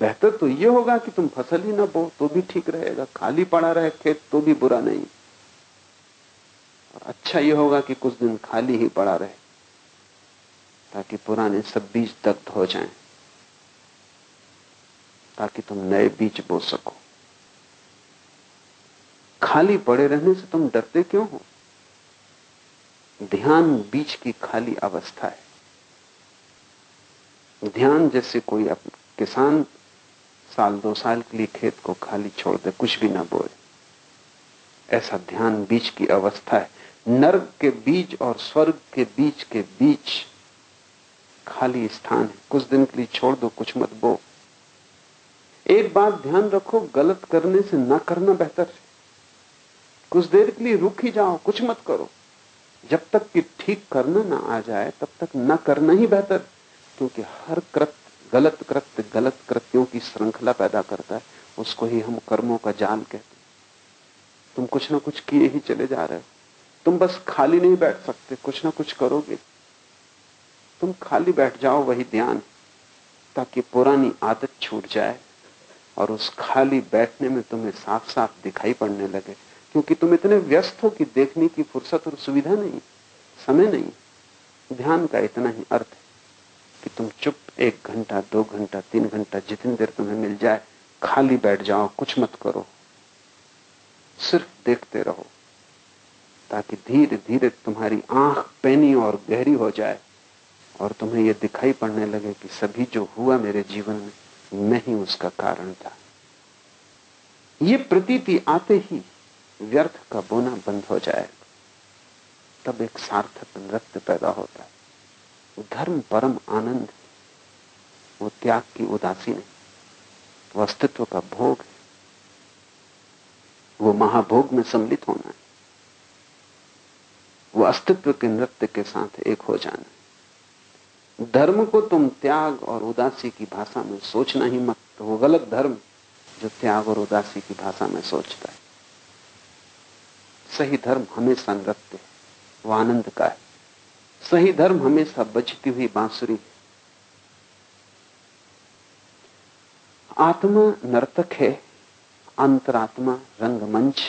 बेहतर तो यह होगा कि तुम फ़सल ही ना बो तो भी ठीक रहेगा। खाली पड़ा रहे खेत तो भी बुरा नहीं। अच्छा ये होगा कि कुछ दिन खाली ही पड़ा रहे, ताकि पुराने सब बीज दग्ध हो जाएँ, ताकि तुम नए बीज बो सको। खाली पड़े रहने से तुम डरते क्यों हो? ध्यान बीच की खाली अवस्था है। ध्यान जैसे कोई किसान साल दो साल के लिए खेत को खाली छोड़ दे, कुछ भी ना बोए। ऐसा ध्यान बीच की अवस्था है। नर्क के बीच और स्वर्ग के बीच के बीच खाली स्थान है। कुछ दिन के लिए छोड़ दो, कुछ मत बो। एक बात ध्यान रखो, गलत करने से ना करना बेहतर है। कुछ देर के लिए रुक ही जाओ, कुछ मत करो। जब तक कि ठीक करना ना आ जाए, तब तक ना करना ही बेहतर, क्योंकि हर कृत्य, गलत कृत्य, गलत कृत्यों की श्रृंखला पैदा करता है। उसको ही हम कर्मों का जाल कहते तुम कुछ ना कुछ किए ही चले जा रहे हो। तुम बस खाली नहीं बैठ सकते, कुछ ना कुछ करोगे। तुम खाली बैठ जाओ वही ध्यान, ताकि पुरानी आदत छूट जाए और उस खाली बैठने में तुम्हें साफ़ साफ़ दिखाई पड़ने लगे। क्योंकि तुम इतने व्यस्त हो कि देखने की फुर्सत और सुविधा नहीं, समय नहीं। ध्यान का इतना ही अर्थ है कि तुम चुप एक घंटा, दो घंटा, तीन घंटा जितनी देर तुम्हें मिल जाए, खाली बैठ जाओ, कुछ मत करो। सिर्फ़ देखते रहो, ताकि धीरे धीरे तुम्हारी आँख पैनी और गहरी हो जाए और तुम्हें यह दिखाई पड़ने लगे कि सभी जो हुआ मेरे जीवन में, मैं ही उसका कारण था। ये प्रतीति आते ही व्यर्थ का बोना बंद हो जाएगा तब एक सार्थक नृत्य पैदा होता है। धर्म परम आनंद वो त्याग की उदासी नहीं। वो अस्तित्व का भोग वो महाभोग में सम्मिलित होना है। वो अस्तित्व के नृत्य के साथ एक हो जाना धर्म को तुम त्याग और उदासी की भाषा में सोचना ही मत। तो वो गलत धर्म जो त्याग और उदासी की भाषा में सोचता है। सही धर्म हमेशा नृत्य वो आनंद का है। सही धर्म हमेशा बचती हुई बांसुरी आत्मा नर्तक है अंतरात्मा रंगमंच।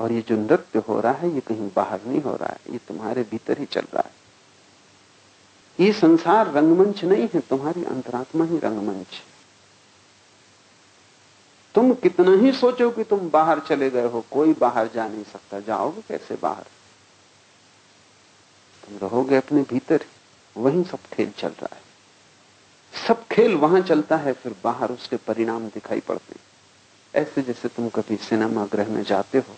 और ये जो नृत्य हो रहा है, ये कहीं बाहर नहीं हो रहा है, ये तुम्हारे भीतर ही चल रहा है। ये संसार रंगमंच नहीं है, तुम्हारी अंतरात्मा ही रंगमंच। तुम कितना ही सोचो कि तुम बाहर चले गए हो, कोई बाहर जा नहीं सकता, जाओगे कैसे बाहर? तुम रहोगे अपने भीतर वहीं सब खेल चल रहा है। सब खेल वहाँ चलता है, फिर बाहर उसके परिणाम दिखाई पड़ते हैं। ऐसे जैसे तुम कभी सिनेमा गृह में जाते हो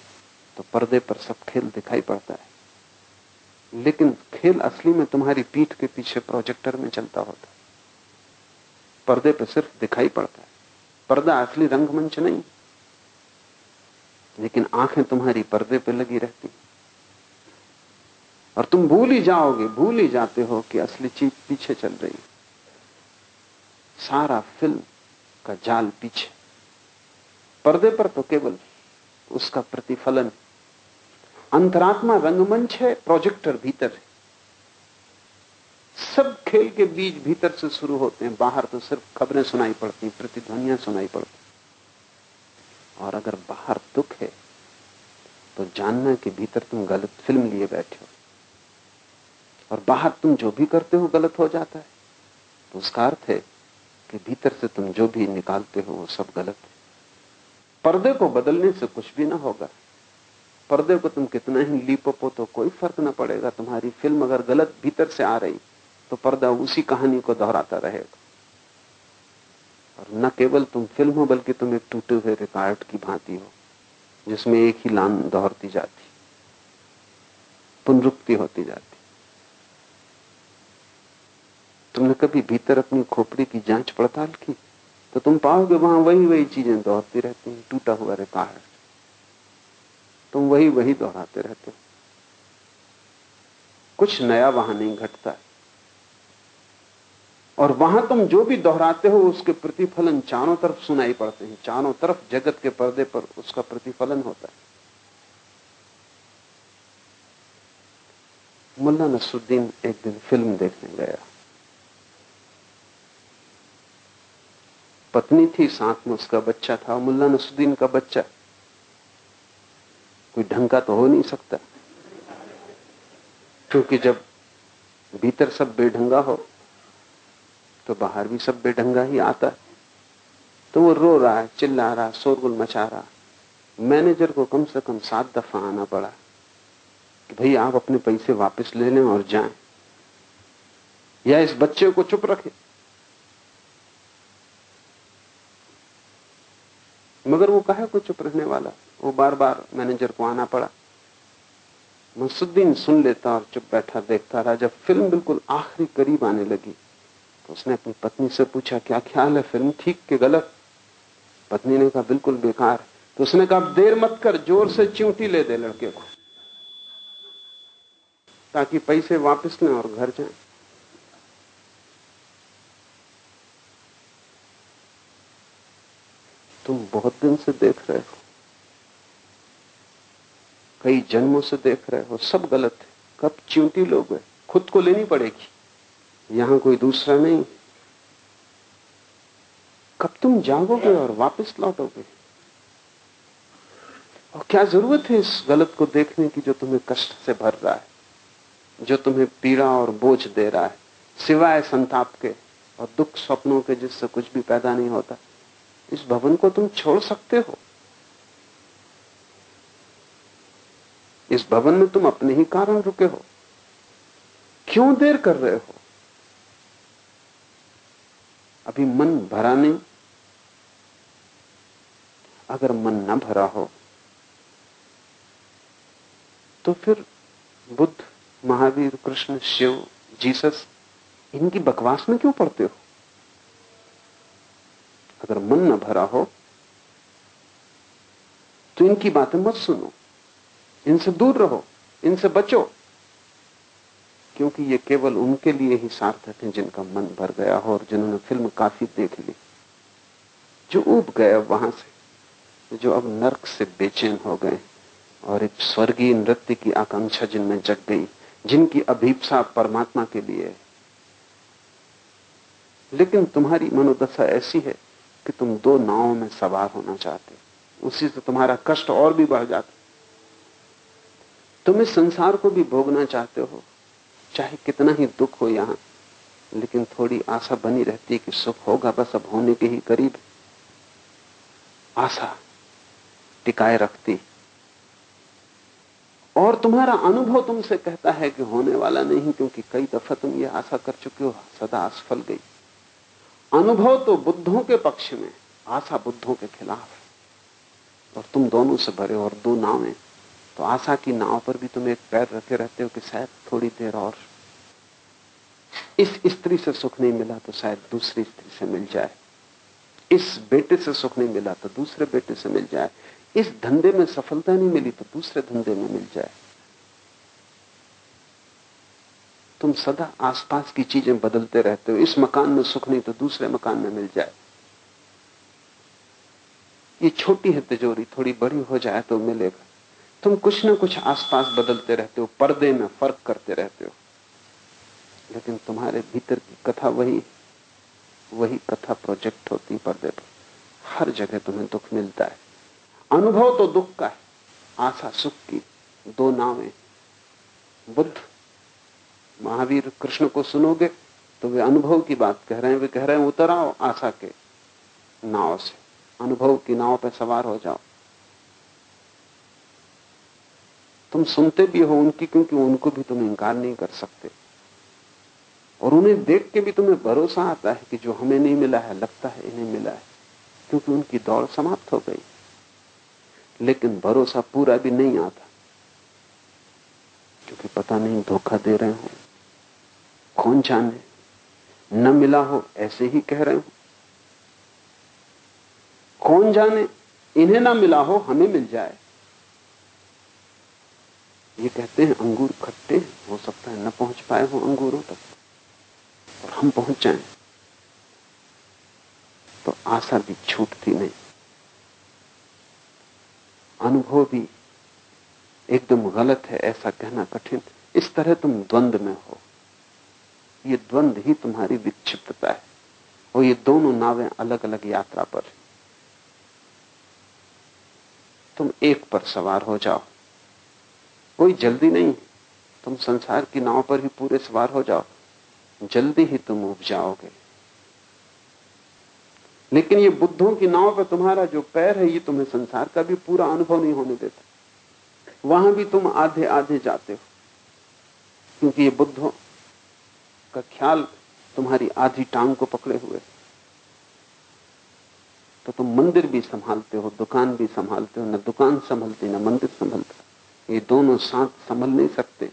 तो पर्दे पर सब खेल दिखाई पड़ता है। लेकिन खेल असली में तुम्हारी पीठ के पीछे प्रोजेक्टर में चलता होता है। पर्दे पर सिर्फ़ दिखाई पड़ता है। पर्दा असली रंगमंच नहीं। लेकिन आँखें तुम्हारी पर्दे पर लगी रहती और तुम भूल ही जाओगे, भूल ही जाते हो कि असली चीज़ पीछे चल रही सारा फ़िल्म का जाल पीछे। पर्दे पर तो केवल उसका प्रतिफलन। अंतरात्मा रंगमंच है प्रोजेक्टर भीतर है। सब खेल के बीच भीतर से शुरू होते हैं। बाहर तो सिर्फ़ खबरें सुनाई पड़ती प्रतिध्वनियाँ सुनाई पड़ती और अगर बाहर दुख है तो जानना कि भीतर तुम गलत फ़िल्म लिए बैठे हो। और बाहर तुम जो भी करते हो, गलत हो जाता है। तो उसका अर्थ है कि भीतर से तुम जो भी निकालते हो, वो सब गलत है। पर्दे को बदलने से कुछ भी ना होगा। पर्दे को तुम कितना ही लीपो तो कोई फ़र्क ना पड़ेगा। तुम्हारी फ़िल्म अगर गलत भीतर से आ रही तो पर्दा उसी कहानी को दोहराता रहेगा। और न केवल तुम फ़िल्म हो, बल्कि तुम एक टूटे हुए रिकॉर्ड की भांति हो, जिसमें एक ही लान दोहरती जाती, पुनरुक्ति होती जाती। तुमने कभी भीतर अपनी खोपड़ी की जाँच पड़ताल की? तो तुम पाओगे वहाँ वही वही चीज़ें दोहरती रहती हैं, टूटा हुआ रिकॉर्ड। तुम वही वही दोहराते रहते हो। कुछ नया वहाँ नहीं घटता और वहाँ तुम जो भी दोहराते हो, उसके प्रतिफलन चारों तरफ़ सुनाई पड़ते हैं। चारों तरफ़ जगत के पर्दे पर उसका प्रतिफलन होता है। मुल्ला नसरुद्दीन एक दिन फ़िल्म देखने गया। पत्नी थी, साथ में उसका बच्चा था, मुल्ला नसुद्दीन का बच्चा। कोई ढंग का तो हो नहीं सकता। क्योंकि जब भीतर सब बेढंगा हो तो बाहर भी सब बेढंगा ही आता है। तो वो रो रहा है, चिल्ला रहा शोरगुल मचा रहा मैनेजर को कम से कम सात दफ़ा आना पड़ा कि भाई आप अपने पैसे वापस ले लें और जाएँ। या इस बच्चे को चुप रखें। मगर वो कहा को चुप रहने वाला। वो बार बार मैनेजर को आना पड़ा। मसुद्दीन सुन लेता और चुप बैठा देखता रहा। जब फ़िल्म बिल्कुल आखिरी करीब आने लगी तो उसने अपनी पत्नी से पूछा, क्या ख्याल है फ़िल्म? ठीक के गलत? पत्नी ने कहा, बिल्कुल बेकार। तो उसने कहा देर मत कर, ज़ोर से चिंटी ले दे लड़के को, ताकि पैसे वापस लें और घर जाएँ। तुम बहुत दिन से देख रहे हो। कई जन्मों से देख रहे हो। सब गलत है। कब चिंटी लोग है। खुद को लेनी पड़ेगी। यहाँ कोई दूसरा नहीं। कब तुम जागोगे और वापस लौटोगे? और क्या ज़रूरत है इस गलत को देखने की जो तुम्हें कष्ट से भर रहा है? जो तुम्हें पीड़ा और बोझ दे रहा है। सिवाय संताप के और दुख स्वप्नों के जिससे कुछ भी पैदा नहीं होता। इस भवन को तुम छोड़ सकते हो। इस भवन में तुम अपने ही कारण रुके हो। क्यों देर कर रहे हो? अभी मन भरा नहीं। अगर मन न भरा हो तो फिर बुद्ध, महावीर, कृष्ण, शिव, जीसस, इनकी बकवास में क्यों पढ़ते हो? अगर मन न भरा हो तो इनकी बातें मत सुनो। इनसे दूर रहो, इनसे बचो। क्योंकि ये केवल उनके लिए ही सार्थक है जिनका मन भर गया हो और जिन्होंने फ़िल्म काफ़ी देख ली। जो उब गए वहाँ से, जो अब नर्क से बेचैन हो गए और एक स्वर्गीय नृत्य की आकांक्षा जिनमें जग गई, जिनकी अभीपसा परमात्मा के लिए लेकिन तुम्हारी मनोदशा ऐसी है कि तुम दो नावों में सवार होना चाहते उसी से तुम्हारा कष्ट और भी बढ़ जाता तुम इस संसार को भी भोगना चाहते हो, चाहे कितना ही दुख हो यहाँ, लेकिन थोड़ी आशा बनी रहती है कि सुख होगा, बस अब होने के ही करीब आशा टिकाए रखती और तुम्हारा अनुभव तुमसे कहता है कि होने वाला नहीं, क्योंकि कई दफ़ा तुम ये आशा कर चुके हो, सदा असफल गई। अनुभव तो बुद्धों के पक्ष में, आशा बुद्धों के खिलाफ है। और तुम दोनों से भरे और दो नावें तो आशा की नाव पर भी तुम एक पैर रखे रहते हो कि शायद थोड़ी देर और। इस स्त्री से सुख नहीं मिला तो शायद दूसरी स्त्री से मिल जाए। इस बेटे से सुख नहीं मिला तो दूसरे बेटे से मिल जाए। इस धंधे में सफलता नहीं मिली तो दूसरे धंधे में मिल जाए। तुम सदा आसपास की चीज़ें बदलते रहते हो। इस मकान में सुख नहीं तो दूसरे मकान में मिल जाए। ये छोटी है तिजोरी, थोड़ी बड़ी हो जाए तो मिलेगा। तुम कुछ ना कुछ आसपास बदलते रहते हो, पर्दे में फ़र्क करते रहते हो। लेकिन तुम्हारे भीतर की कथा वही वही कथा प्रोजेक्ट होती पर्दे पर। हर जगह तुम्हें दुख मिलता है। अनुभव तो दुख का है। आशा सुख की दो नावें। बुद्ध महावीर कृष्ण को सुनोगे तो वे अनुभव की बात कह रहे हैं। वे कह रहे हैं, उतर आओ आशा के नाव से। अनुभव की नाव पर सवार हो जाओ। तुम सुनते भी हो उनकी, क्योंकि उनको भी तुम इंकार नहीं कर सकते। और उन्हें देख के भी तुम्हें भरोसा आता है कि जो हमें नहीं मिला है, लगता है इन्हें मिला है, क्योंकि उनकी दौड़ समाप्त हो गई। लेकिन भरोसा पूरा भी नहीं आता, क्योंकि पता नहीं धोखा दे रहे हो कौन जाने न मिला हो, ऐसे ही कह रहे हो। कौन जाने? इन्हें ना मिला हो, हमें मिल जाए। ये कहते हैं, अंगूर खट्टे हो। सकता है न पहुँच पाए हो अंगूरों तक। और हम पहुँच जाएँ। तो आशा भी छूटती नहीं। अनुभव भी एकदम गलत है, ऐसा कहना कठिन। इस तरह तुम द्वंद में हो। ये द्वंद ही तुम्हारी विक्षिप्तता है। और ये दोनों नावें अलग अलग यात्रा पर तुम एक पर सवार हो जाओ। कोई जल्दी नहीं। तुम संसार की नाव पर ही पूरे सवार हो जाओ। जल्दी ही तुम उब जाओगे। लेकिन ये बुद्धों की नाव पर तुम्हारा जो पैर है, ये तुम्हें संसार का भी पूरा अनुभव नहीं होने देता। वहाँ भी तुम आधे आधे जाते हो। क्योंकि ये बुद्धों का ख्याल तुम्हारी आधी टांग को पकड़े हुए। तो तुम मंदिर भी संभालते हो, दुकान भी संभालते हो, न दुकान संभलती, न मंदिर संभलता। ये दोनों साथ संभल नहीं सकते।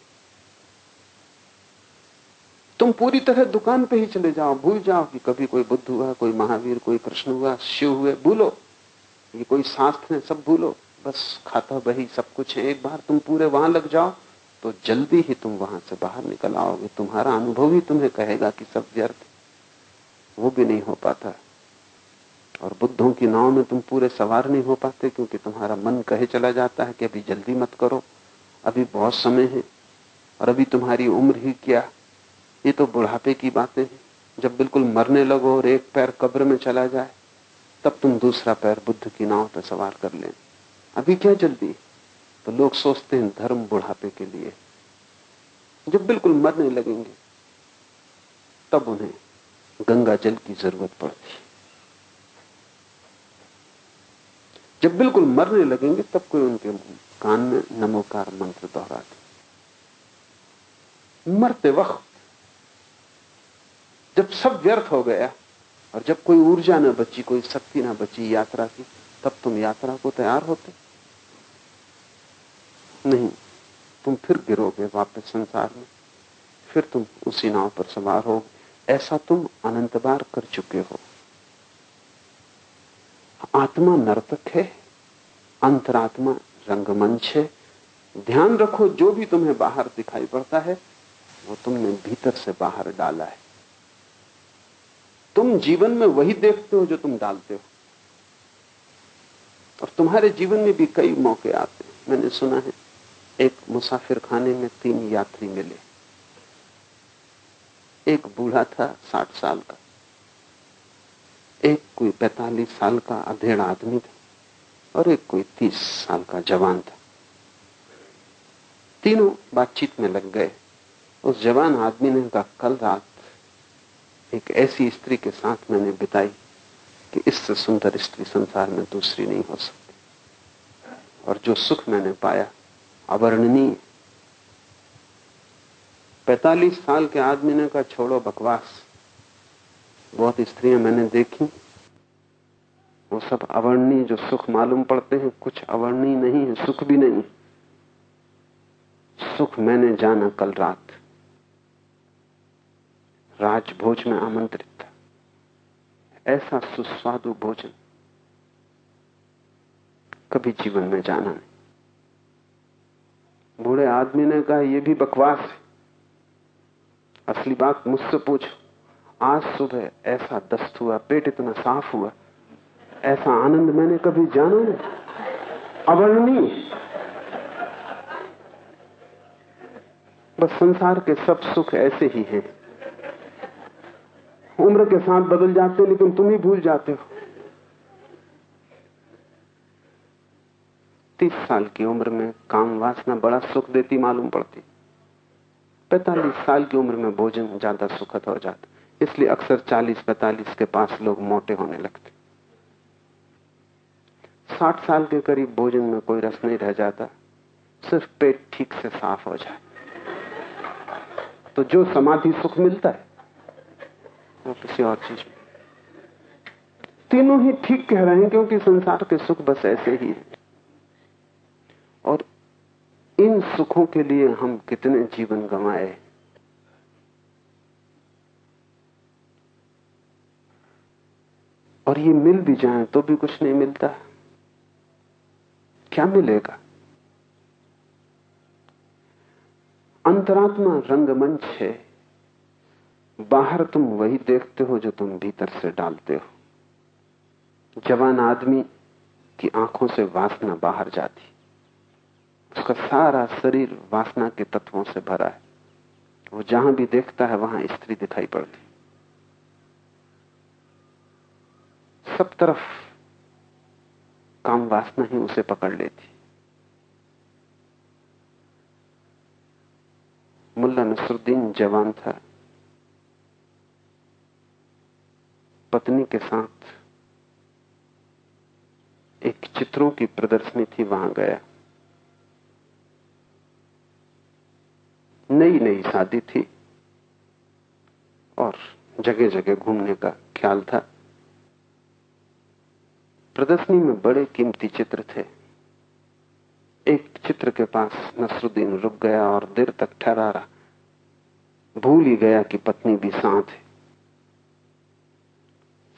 तुम पूरी तरह दुकान पे ही चले जाओ, भूल जाओ कि कभी कोई बुद्ध हुआ, कोई महावीर, कोई कृष्ण हुआ, शिव हुए, भूलो। ये कोई शास्त्र है सब भूलो। बस खाता बही सब कुछ है, एक बार तुम पूरे वहाँ लग जाओ। तो जल्दी ही तुम वहाँ से बाहर निकल आओगे। तुम्हारा अनुभव ही तुम्हें कहेगा कि सब व्यर्थ वो भी नहीं हो पाता। और बुद्धों की नाव में तुम पूरे सवार नहीं हो पाते, क्योंकि तुम्हारा मन कहे चला जाता है कि अभी जल्दी मत करो। अभी बहुत समय है, और अभी तुम्हारी उम्र ही क्या? ये तो बुढ़ापे की बातें हैं। जब बिल्कुल मरने लगो और एक पैर कब्र में चला जाए, तब तुम दूसरा पैर बुद्ध की नाव पर सवार कर लें अभी क्या जल्दी तो लोग सोचते हैं धर्म बुढ़ापे के लिए। जब बिल्कुल मरने लगेंगे, तब उन्हें गंगा जल की ज़रूरत पड़ती। जब बिल्कुल मरने लगेंगे, तब कोई उनके कान में नमोकार मंत्र दोहराते मरते वक्त जब सब व्यर्थ हो गया और जब कोई ऊर्जा ना बची, कोई शक्ति ना बची यात्रा की, तब तुम यात्रा को तैयार होते। नहीं, तुम फिर गिरोगे वापस संसार में। फिर तुम उसी नाव पर सवार हो ऐसा तुम अनंत बार कर चुके हो। आत्मा नर्तक है, अंतरात्मा रंगमंच है। ध्यान रखो, जो भी तुम्हें बाहर दिखाई पड़ता है, वो तुमने भीतर से बाहर डाला है। तुम जीवन में वही देखते हो जो तुम डालते हो। और तुम्हारे जीवन में भी कई मौके आते हैं, मैंने सुना है। एक मुसाफिर खाने में तीन यात्री मिले। एक बूढ़ा था साठ साल का। एक कोई पैतालीस साल का अधेड़ आदमी था और एक कोई तीस साल का जवान था। तीनों बातचीत में लग गए। उस जवान आदमी ने कहा, कल रात एक ऐसी स्त्री के साथ मैंने बिताई कि इससे सुंदर स्त्री संसार में दूसरी नहीं हो सकती। और जो सुख मैंने पाया अवर्णनीय पैतालीस साल के आदमी ने कहा, छोड़ो बकवास। बहुत स्त्रियाँ मैंने देखी। वो सब अवर्णनीय जो सुख मालूम पड़ते हैं। कुछ अवर्णनीय नहीं है, सुख भी नहीं सुख मैंने जाना कल रात। राजभोज में आमंत्रित था। ऐसा सुस्वादु भोजन कभी जीवन में जाना नहीं। बूढ़े आदमी ने कहा यह भी बकवास है। असली बात मुझसे पूछो। आज सुबह ऐसा दस्त हुआ, पेट इतना साफ़ हुआ। ऐसा आनंद मैंने कभी जाना नहीं। अवर्णनीय बस संसार के सब सुख ऐसे ही हैं। उम्र के साथ बदल जाते लेकिन तुम ही भूल जाते हो। तीस साल की उम्र में काम वासना बड़ा सुख देती मालूम पड़ती। पैतालीस साल की उम्र में भोजन ज़्यादा सुखद हो जाता। इसलिए अक्सर चालीस पैतालीस के पास लोग मोटे होने लगते। साठ साल के करीब भोजन में कोई रस नहीं रह जाता। सिर्फ़ पेट ठीक से साफ़ हो जाए। तो जो समाधि सुख मिलता है, वो किसी और चीज़ में। तीनों ही ठीक कह रहे हैं क्योंकि संसार के सुख बस ऐसे ही है। इन सुखों के लिए हम कितने जीवन गंवाए और ये मिल भी जाए तो भी कुछ नहीं मिलता। क्या मिलेगा? अंतरात्मा रंगमंच है। बाहर तुम वही देखते हो जो तुम भीतर से डालते हो। जवान आदमी की आँखों से वासना बाहर जाती। उसका सारा शरीर वासना के तत्वों से भरा है। वो जहाँ भी देखता है, वहाँ स्त्री दिखाई पड़ती। सब तरफ़ काम वासना ही उसे पकड़ लेती। मुल्ला नसरुद्दीन जवान था। पत्नी के साथ एक चित्रों की प्रदर्शनी थी, वहाँ गया। नई नई शादी थी। और जगह जगह घूमने का ख्याल था। प्रदर्शनी में बड़े कीमती चित्र थे। एक चित्र के पास नसरुद्दीन रुक गया और देर तक ठहरा रहा। भूल ही गया कि पत्नी भी साथ है।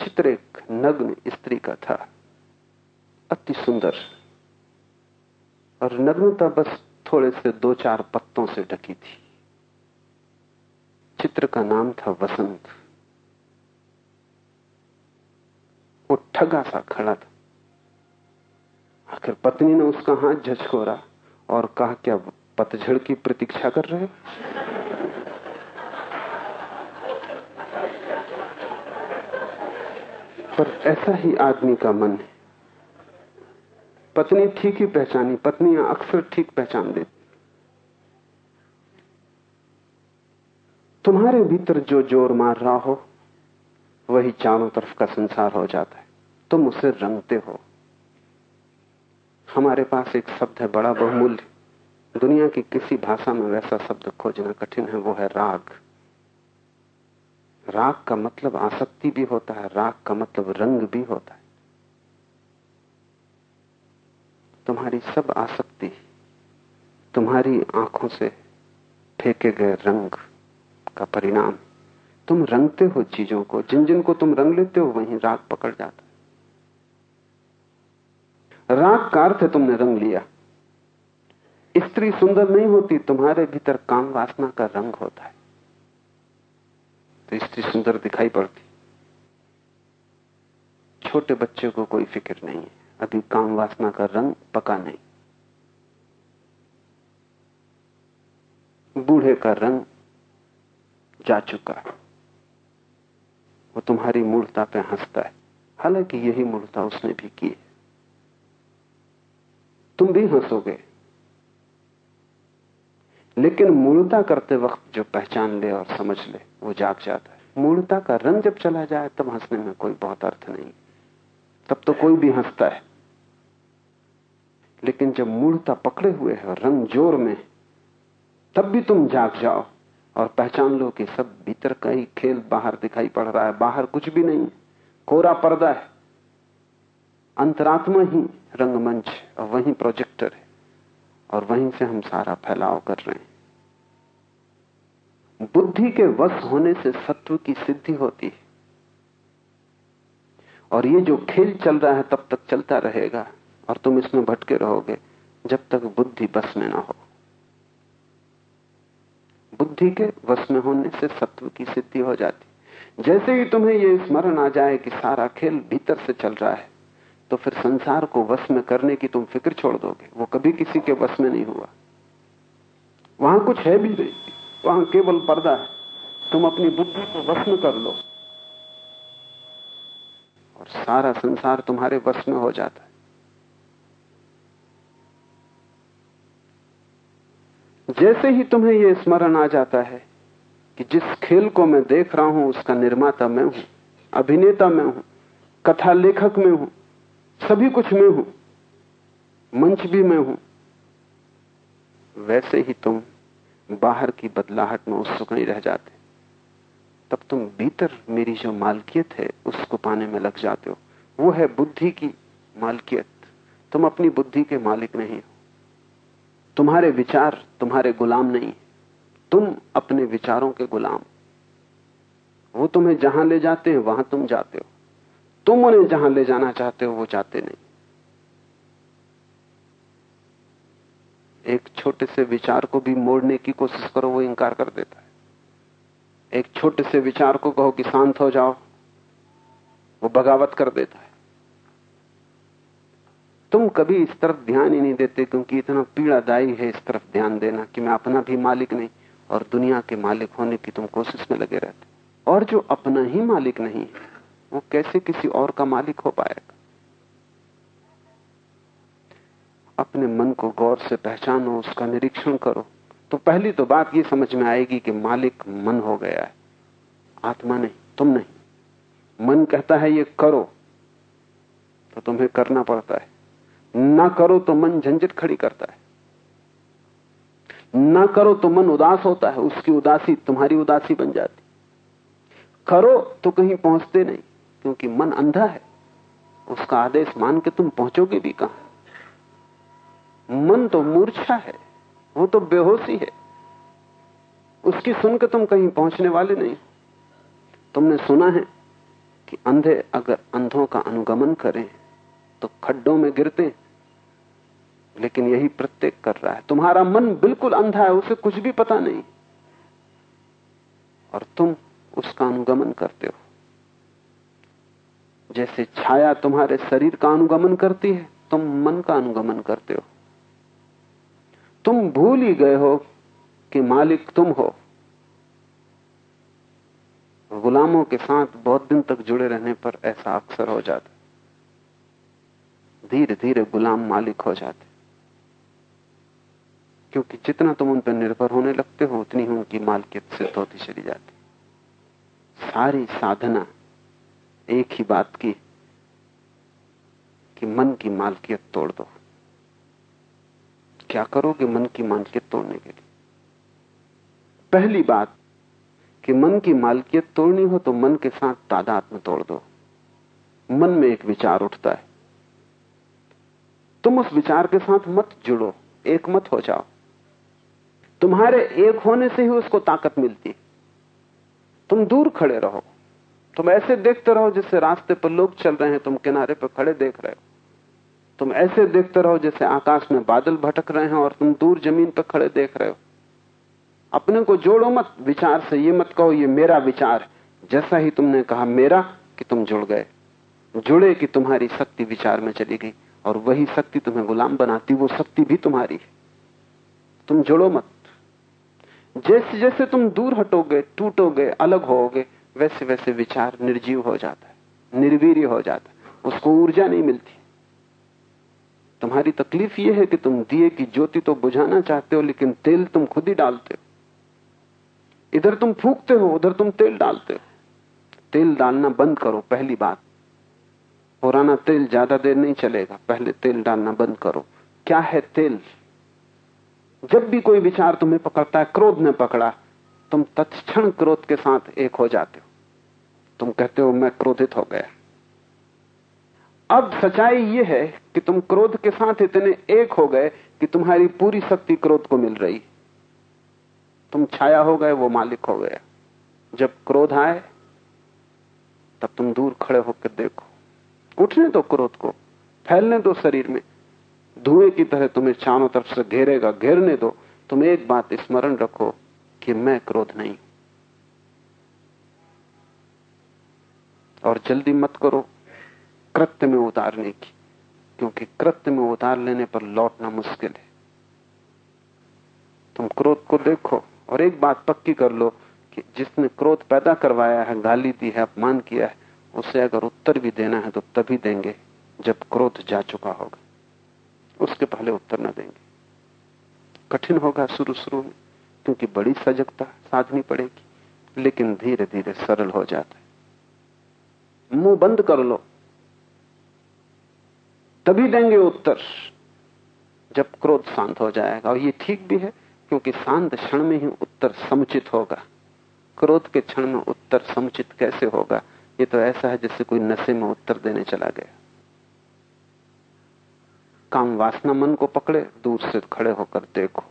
चित्र एक नग्न स्त्री का था। अति सुंदर। और नग्नता बस थोड़े से दो चार पत्तों से ढकी थी। चित्र का नाम था वसंत। वो ठगा सा खड़ा था। आखिर पत्नी ने उसका हाथ झचकोरा और कहा, क्या पतझड़ की प्रतीक्षा कर रहे पर ऐसा ही आदमी का मन है। पत्नी ठीक ही पहचानी, पत्नियाँ अक्सर ठीक पहचान देती। तुम्हारे भीतर जो ज़ोर मार रहा हो, वही चारों तरफ़ का संसार हो जाता है। तुम उसे रंगते हो। हमारे पास एक शब्द है, बड़ा बहुमूल्य। दुनिया की किसी भाषा में वैसा शब्द खोजना कठिन है, वो है राग। राग का मतलब आसक्ति भी होता है, राग का मतलब रंग भी होता है। तुम्हारी सब आसक्ति, तुम्हारी आँखों से फेंके गए रंग का परिणाम। तुम रंगते हो चीज़ों को, जिन जिन को तुम रंग लेते हो, वहीं राग पकड़ जाता राग का अर्थ तुमने रंग लिया। स्त्री सुंदर नहीं होती, तुम्हारे भीतर काम वासना का रंग होता है। तो स्त्री सुंदर दिखाई पड़ती। छोटे बच्चे को कोई फ़िक्र नहीं है। अभी काम वासना का रंग पका नहीं। बूढ़े का रंग जा चुका वो तुम्हारी मूर्ता पे हंसता है। हालाँकि यही मूर्ता उसने भी की है। तुम भी हंसोगे। लेकिन मूर्ता करते वक्त जो पहचान ले और समझ ले, वो जाग जाता है। मूर्ता का रंग जब चला जाए, तब हंसने में कोई बहुत अर्थ नहीं तब तो कोई भी हंसता है। लेकिन जब मूर्ता पकड़े हुए है और रंग ज़ोर में तब भी तुम जाग जाओ। और पहचान लो कि सब भीतर का ही खेल बाहर दिखाई पड़ रहा है। बाहर कुछ भी नहीं। कोरा पर्दा है। अंतरात्मा ही रंगमंच और वही प्रोजेक्टर है। और वहीं से हम सारा फैलाव कर रहे हैं। बुद्धि के वश होने से सत्व की सिद्धि होती है। और ये जो खेल चल रहा है तब तक चलता रहेगा। और तुम इसमें भटके रहोगे जब तक बुद्धि बस में ना हो। बुद्धि के वश में होने से सत्व की सिद्धि हो जाती। जैसे ही तुम्हें यह स्मरण आ जाए कि सारा खेल भीतर से चल रहा है तो फिर संसार को वश में करने की तुम फ़िक्र छोड़ दोगे। वो कभी किसी के वश में नहीं हुआ। वहाँ कुछ है भी नहीं। वहाँ केवल पर्दा है। तुम अपनी बुद्धि को वश में कर लो। और सारा संसार तुम्हारे वश में हो जाता है। जैसे ही तुम्हें यह स्मरण आ जाता है कि जिस खेल को मैं देख रहा हूँ, उसका निर्माता मैं हूँ, अभिनेता मैं हूँ, कथा लेखक मैं हूँ, सभी कुछ मैं हूँ, मंच भी मैं हूँ, वैसे ही तुम बाहर की बदलाहट में उत्सुक नहीं रह जाते। तब तुम भीतर मेरी जो मालकियत है, उसको पाने में लग जाते हो। वो है बुद्धि की मालकियत। तुम अपनी बुद्धि के मालिक नहीं हो। तुम्हारे विचार तुम्हारे गुलाम नहीं, तुम अपने विचारों के गुलाम। वो तुम्हें जहाँ ले जाते हैं, वहाँ तुम जाते हो। तुम उन्हें जहाँ ले जाना चाहते हो, वो जाते नहीं। एक छोटे से विचार को भी मोड़ने की कोशिश करो, वो इंकार कर देता है। एक छोटे से विचार को कहो कि शांत हो जाओ, वो बगावत कर देता है। तुम कभी इस तरफ़ ध्यान ही नहीं देते क्योंकि इतना पीड़ादायी है इस तरफ़ ध्यान देना कि मैं अपना भी मालिक नहीं और दुनिया के मालिक होने की तुम कोशिश में लगे रहते। और जो अपना ही मालिक नहीं है वो कैसे किसी और का मालिक हो पाएगा? अपने मन को गौर से पहचानो, उसका निरीक्षण करो। तो पहली तो बात ये समझ में आएगी कि मालिक मन हो गया है, आत्मा नहीं, तुम नहीं। मन कहता है, ये करो। तो तुम्हें करना पड़ता है। ना करो तो मन झंझट खड़ी करता है। ना करो तो मन उदास होता है, उसकी उदासी, तुम्हारी उदासी बन जाती। करो तो कहीं पहुँचते नहीं, क्योंकि मन अंधा है। उसका आदेश मान के तुम पहुंचोगे भी कहाँ? मन तो मूर्छा है, वो तो बेहोशी है। उसकी सुनकर तुम कहीं पहुँचने वाले नहीं। तुमने सुना है कि अंधे अगर अंधों का अनुगमन करें तो खड्डों में गिरते लेकिन यही प्रत्येक कर रहा है। तुम्हारा मन बिल्कुल अंधा है, उसे कुछ भी पता नहीं। और तुम उसका अनुगमन करते हो। जैसे छाया तुम्हारे शरीर का अनुगमन करती है, तुम मन का अनुगमन करते हो। तुम भूल ही गए हो कि मालिक तुम हो। गुलामों के साथ बहुत दिन तक जुड़े रहने पर ऐसा अक्सर हो जाता धीरे धीरे गुलाम मालिक हो जाते क्योंकि जितना तुम उन पर निर्भर होने लगते हो, उतनी ही उनकी मालकियत सिद्ध होती चली जाती। सारी साधना एक ही बात की कि मन की मालकियत तोड़ दो। क्या करोगे मन की मालकियत तोड़ने के लिए? पहली बात कि मन की मालकियत तोड़नी हो तो मन के साथ तादाद में तोड़ दो। मन में एक विचार उठता है। तुम उस विचार के साथ मत जुड़ो, एक मत हो जाओ। तुम्हारे एक होने से ही उसको ताकत मिलती तुम दूर खड़े रहो। तुम ऐसे देखते रहो जैसे रास्ते पर लोग चल रहे हैं, तुम किनारे पर खड़े देख रहे हो। तुम ऐसे देखते रहो जैसे आकाश में बादल भटक रहे हैं और तुम दूर ज़मीन पर खड़े देख रहे हो। अपने को जोड़ो मत, विचार से ये मत कहो, ये मेरा विचार जैसा ही तुमने कहा मेरा कि तुम जुड़ गए। जुड़े कि तुम्हारी शक्ति विचार में चली गई। और वही शक्ति तुम्हें गुलाम बनाती, वो शक्ति भी तुम्हारी है। तुम जुड़ो मत। जैसे जैसे तुम दूर हटोगे, टूटोगे, अलग होगे, वैसे वैसे विचार निर्जीव हो जाता है निर्वीर्य हो जाता है, उसको ऊर्जा नहीं मिलती। तुम्हारी तकलीफ़ यह है कि तुम दिए की ज्योति तो बुझाना चाहते हो, लेकिन तेल तुम खुद ही डालते हो। इधर तुम फूकते हो, उधर तुम तेल डालते हो। तेल डालना बंद करो, पहली बात। पुराना तेल ज़्यादा देर नहीं चलेगा, पहले तेल डालना बंद करो। क्या है तेल? जब भी कोई विचार तुम्हें पकड़ता है, क्रोध ने पकड़ा, तुम तत्क्षण क्रोध के साथ एक हो जाते हो। तुम कहते हो, मैं क्रोधित हो गया। अब सच्चाई यह है कि तुम क्रोध के साथ इतने एक हो गए कि तुम्हारी पूरी शक्ति क्रोध को मिल रही। तुम छाया हो गए, वो मालिक हो गया। जब क्रोध आए, तब तुम दूर खड़े होकर देखो। उठने दो क्रोध को, फैलने दो शरीर में। धुएँ की तरह तुम्हें चारों तरफ़ से घेरेगा, घेरने दो। तुम एक बात स्मरण रखो कि मैं क्रोध नहीं। और जल्दी मत करो कृत्य में उतारने की, क्योंकि कृत्य में उतार लेने पर लौटना मुश्किल है। तुम क्रोध को देखो और एक बात पक्की कर लो कि जिसने क्रोध पैदा करवाया है, गाली दी है, अपमान किया है, उसे अगर उत्तर भी देना है तो तभी देंगे, जब क्रोध जा चुका होगा। उसके पहले उत्तर न देंगे। कठिन होगा शुरू शुरू में, क्योंकि बड़ी सजगता साधनी पड़ेगी, लेकिन धीरे धीरे सरल हो जाता है। मुँह बंद कर लो। तभी देंगे उत्तर। जब क्रोध शांत हो जाएगा, और ये ठीक भी है, क्योंकि शांत क्षण में ही उत्तर समुचित होगा। क्रोध के क्षण में उत्तर समुचित कैसे होगा? ये तो ऐसा है जैसे कोई नशे में उत्तर देने चला गया। काम वासना मन को पकड़े, दूर से खड़े होकर देखो।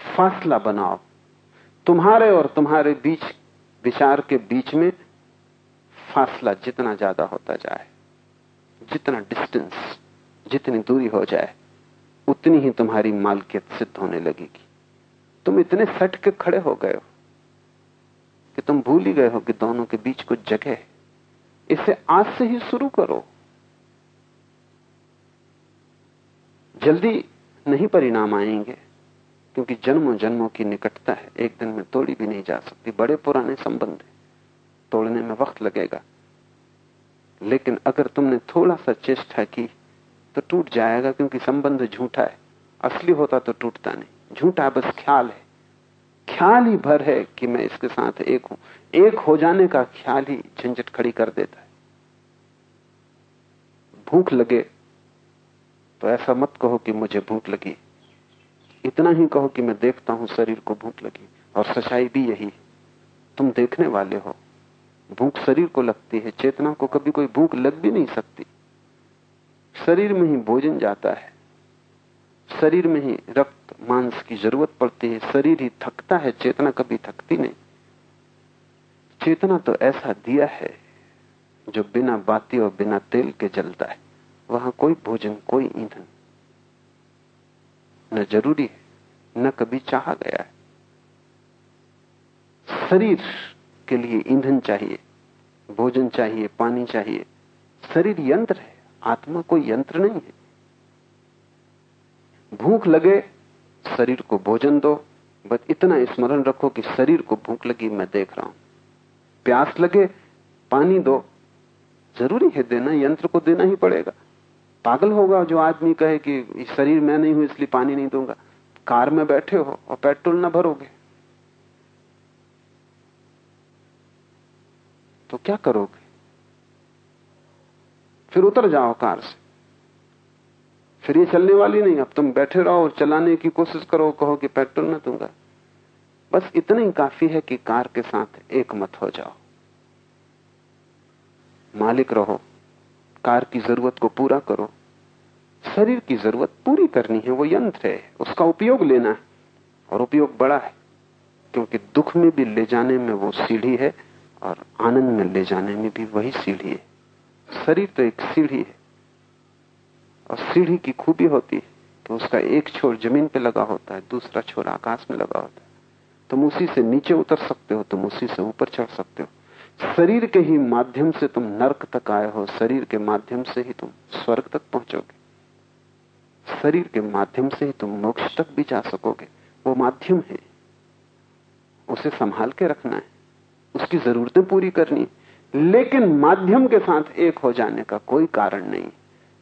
फासला बनाओ। तुम्हारे और तुम्हारे बीच, विचार के बीच में फासला जितना ज़्यादा होता जाए, जितना डिस्टेंस जितनी दूरी हो जाए, उतनी ही तुम्हारी मालकियत सिद्ध होने लगेगी। तुम इतने सट के खड़े हो गए हो कि तुम भूल ही गए हो कि दोनों के बीच कुछ जगह है। इसे आज से ही शुरू करो। जल्दी नहीं परिणाम आएँगे, क्योंकि जन्मों जन्मों की निकटता है। एक दिन में तोड़ी भी नहीं जा सकती। बड़े पुराने संबंध है। तोड़ने में वक्त लगेगा। लेकिन अगर तुमने थोड़ा सा चेष्टा की तो टूट जाएगा, क्योंकि संबंध झूठा है। असली होता तो टूटता नहीं। झूठा बस ख्याल है। ख्याल ही भर है कि मैं इसके साथ एक हूँ। एक हो जाने का ख्याल ही झंझट खड़ी कर देता है। भूख लगे तो ऐसा मत कहो कि मुझे भूख लगी। इतना ही कहो कि मैं देखता हूँ शरीर को भूख लगी, और सच्चाई भी यही तुम देखने वाले हो। भूख शरीर को लगती है, चेतना को कभी कोई भूख लग भी नहीं सकती। शरीर में ही भोजन जाता है। शरीर में ही रक्त, मांस की ज़रूरत पड़ती है। शरीर ही थकता है, चेतना कभी थकती नहीं। चेतना तो ऐसा दिया है, जो बिना बाती और बिना तेल के जलता है। वहाँ कोई भोजन, कोई ईंधन न ज़रूरी है, न कभी चाहा गया है। शरीर के लिए ईंधन चाहिए, भोजन चाहिए, पानी चाहिए। शरीर यंत्र है, आत्मा कोई यंत्र नहीं है। भूख लगे, शरीर को भोजन दो, बस इतना स्मरण रखो कि शरीर को भूख लगी, मैं देख रहा हूँ। प्यास लगे, पानी दो। ज़रूरी है, देना, यंत्र को देना ही पड़ेगा। पागल होगा जो आदमी कहे कि शरीर में नहीं हूँ, इसलिए पानी नहीं दूँगा। कार में बैठे हो और पेट्रोल ना भरोगे। तो क्या करोगे? फिर उतर जाओ कार से। फिर ये चलने वाली नहीं, अब तुम बैठे रहो और चलाने की कोशिश करो, कहो कि पेट्रोल ना दूँगा। बस इतना ही काफ़ी है कि कार के साथ एक मत हो जाओ। मालिक रहो। कार की ज़रूरत को पूरा करो। शरीर की ज़रूरत पूरी करनी है, वो यंत्र है, उसका उपयोग लेना है। और उपयोग बड़ा है, क्योंकि दुख में भी ले जाने में वो सीढ़ी है और आनंद में ले जाने में भी वही सीढ़ी है। शरीर तो एक सीढ़ी है, और सीढ़ी की खूबी होती है कि उसका एक छोर ज़मीन पे लगा होता है, दूसरा छोर आकाश में लगा होता है। तुम उसी से नीचे उतर सकते हो, तुम उसी से ऊपर चढ़ सकते हो। शरीर के ही माध्यम से तुम नरक तक आए हो, शरीर के माध्यम से ही तुम स्वर्ग तक पहुंचोगे। शरीर के माध्यम से ही तुम मोक्ष तक भी जा सकोगे। वो माध्यम है। उसे संभाल के रखना है। उसकी जरूरतें पूरी करनी लेकिन माध्यम के साथ एक हो जाने का कोई कारण नहीं।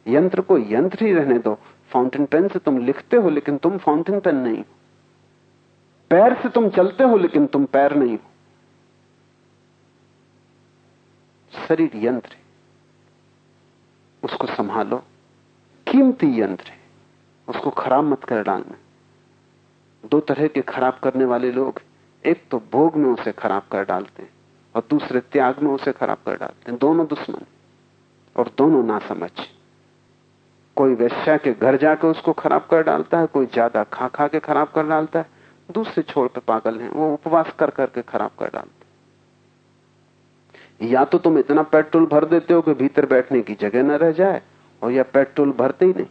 यंत्र को यंत्र ही रहने दो। फाउंटेन पेन से तुम लिखते हो, लेकिन तुम फाउंटेन पेन नहीं पैर से तुम चलते हो, लेकिन तुम पैर नहीं हो। शरीर यंत्र है। उसको संभालो। कीमती यंत्र है। उसको खराब मत कर डालना। दो तरह के खराब करने वाले लोग एक तो भोग में उसे खराब कर डालते हैं और दूसरे त्याग में उसे खराब कर डालते हैं। दोनों दुश्मन और दोनों ना समझ कोई वैश्या के घर जाकर उसको खराब कर डालता है, कोई ज़्यादा खा खा के खराब कर डालता है, दूसरे छोड़ पे पागल हैं, वो उपवास कर करके खराब कर डालते या तो तुम इतना पेट्रोल भर देते हो कि भीतर बैठने की जगह न रह जाए, और या पेट्रोल भरते ही नहीं।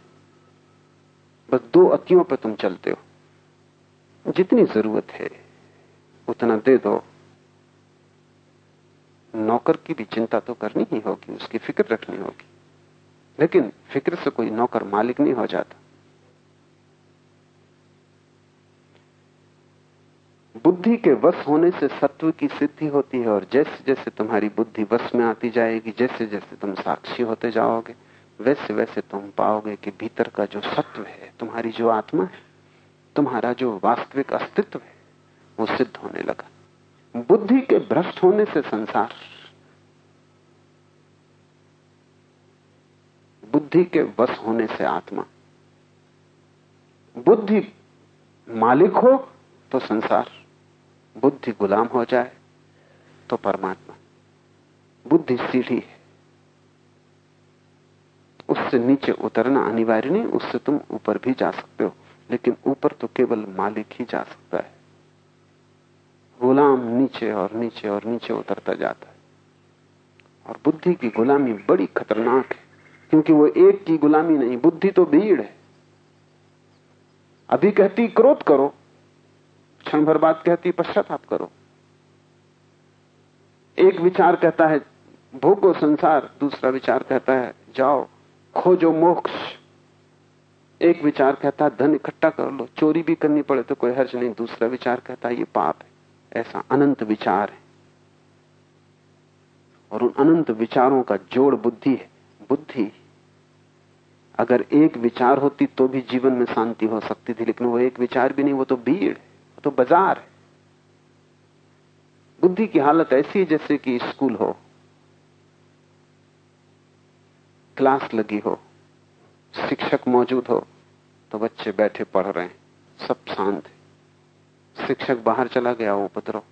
बस दो अतियों पर तुम चलते हो। जितनी ज़रूरत है, उतना दे दो। नौकर की भी चिंता तो करनी ही होगी, उसकी फ़िक्र रखनी होगी। लेकिन फ़िक्र से कोई नौकर मालिक नहीं हो जाता। बुद्धि के वश होने से सत्व की सिद्धि होती है और जैसे जैसे तुम्हारी बुद्धि वश में आती जाएगी, जैसे जैसे तुम साक्षी होते जाओगे, वैसे वैसे तुम पाओगे कि भीतर का जो सत्व है, तुम्हारी जो आत्मा है, तुम्हारा जो वास्तविक अस्तित्व है, वो सिद्ध होने लगा। बुद्धि के भ्रष्ट होने से संसार, बुद्धि के वश होने से आत्मा। बुद्धि मालिक हो तो संसार। बुद्धि गुलाम हो जाए तो परमात्मा बुद्धि सीढ़ी है। उससे नीचे उतरना अनिवार्य नहीं, उससे तुम ऊपर भी जा सकते हो, लेकिन ऊपर तो केवल मालिक ही जा सकता है। गुलाम नीचे और नीचे और नीचे उतरता जाता है। और बुद्धि की गुलामी बड़ी खतरनाक है, क्योंकि वो एक की गुलामी नहीं, बुद्धि तो भीड़ है। अभी कहती, क्रोध करो क्षण भर बात कहती पश्चाताप करो। एक विचार कहता है, भोगो संसार, दूसरा विचार कहता है, जाओ, खोजो मोक्ष। एक विचार कहता है, धन इकट्ठा कर लो, चोरी भी करनी पड़े तो कोई हर्ज नहीं। दूसरा विचार कहता है, ये पाप है, ऐसा अनंत विचार है। और उन अनंत विचारों का जोड़ बुद्धि है। बुद्धि, अगर एक विचार होती तो भी जीवन में शांति हो सकती थी, लेकिन वो एक विचार भी नहीं, वो तो भीड़ है। तो बाज़ार है। बुद्धि की हालत ऐसी है जैसे कि स्कूल हो, क्लास लगी हो, शिक्षक मौजूद हो तो बच्चे बैठे पढ़ रहे हैं, सब शांत है। शिक्षक बाहर चला गया उपद्रव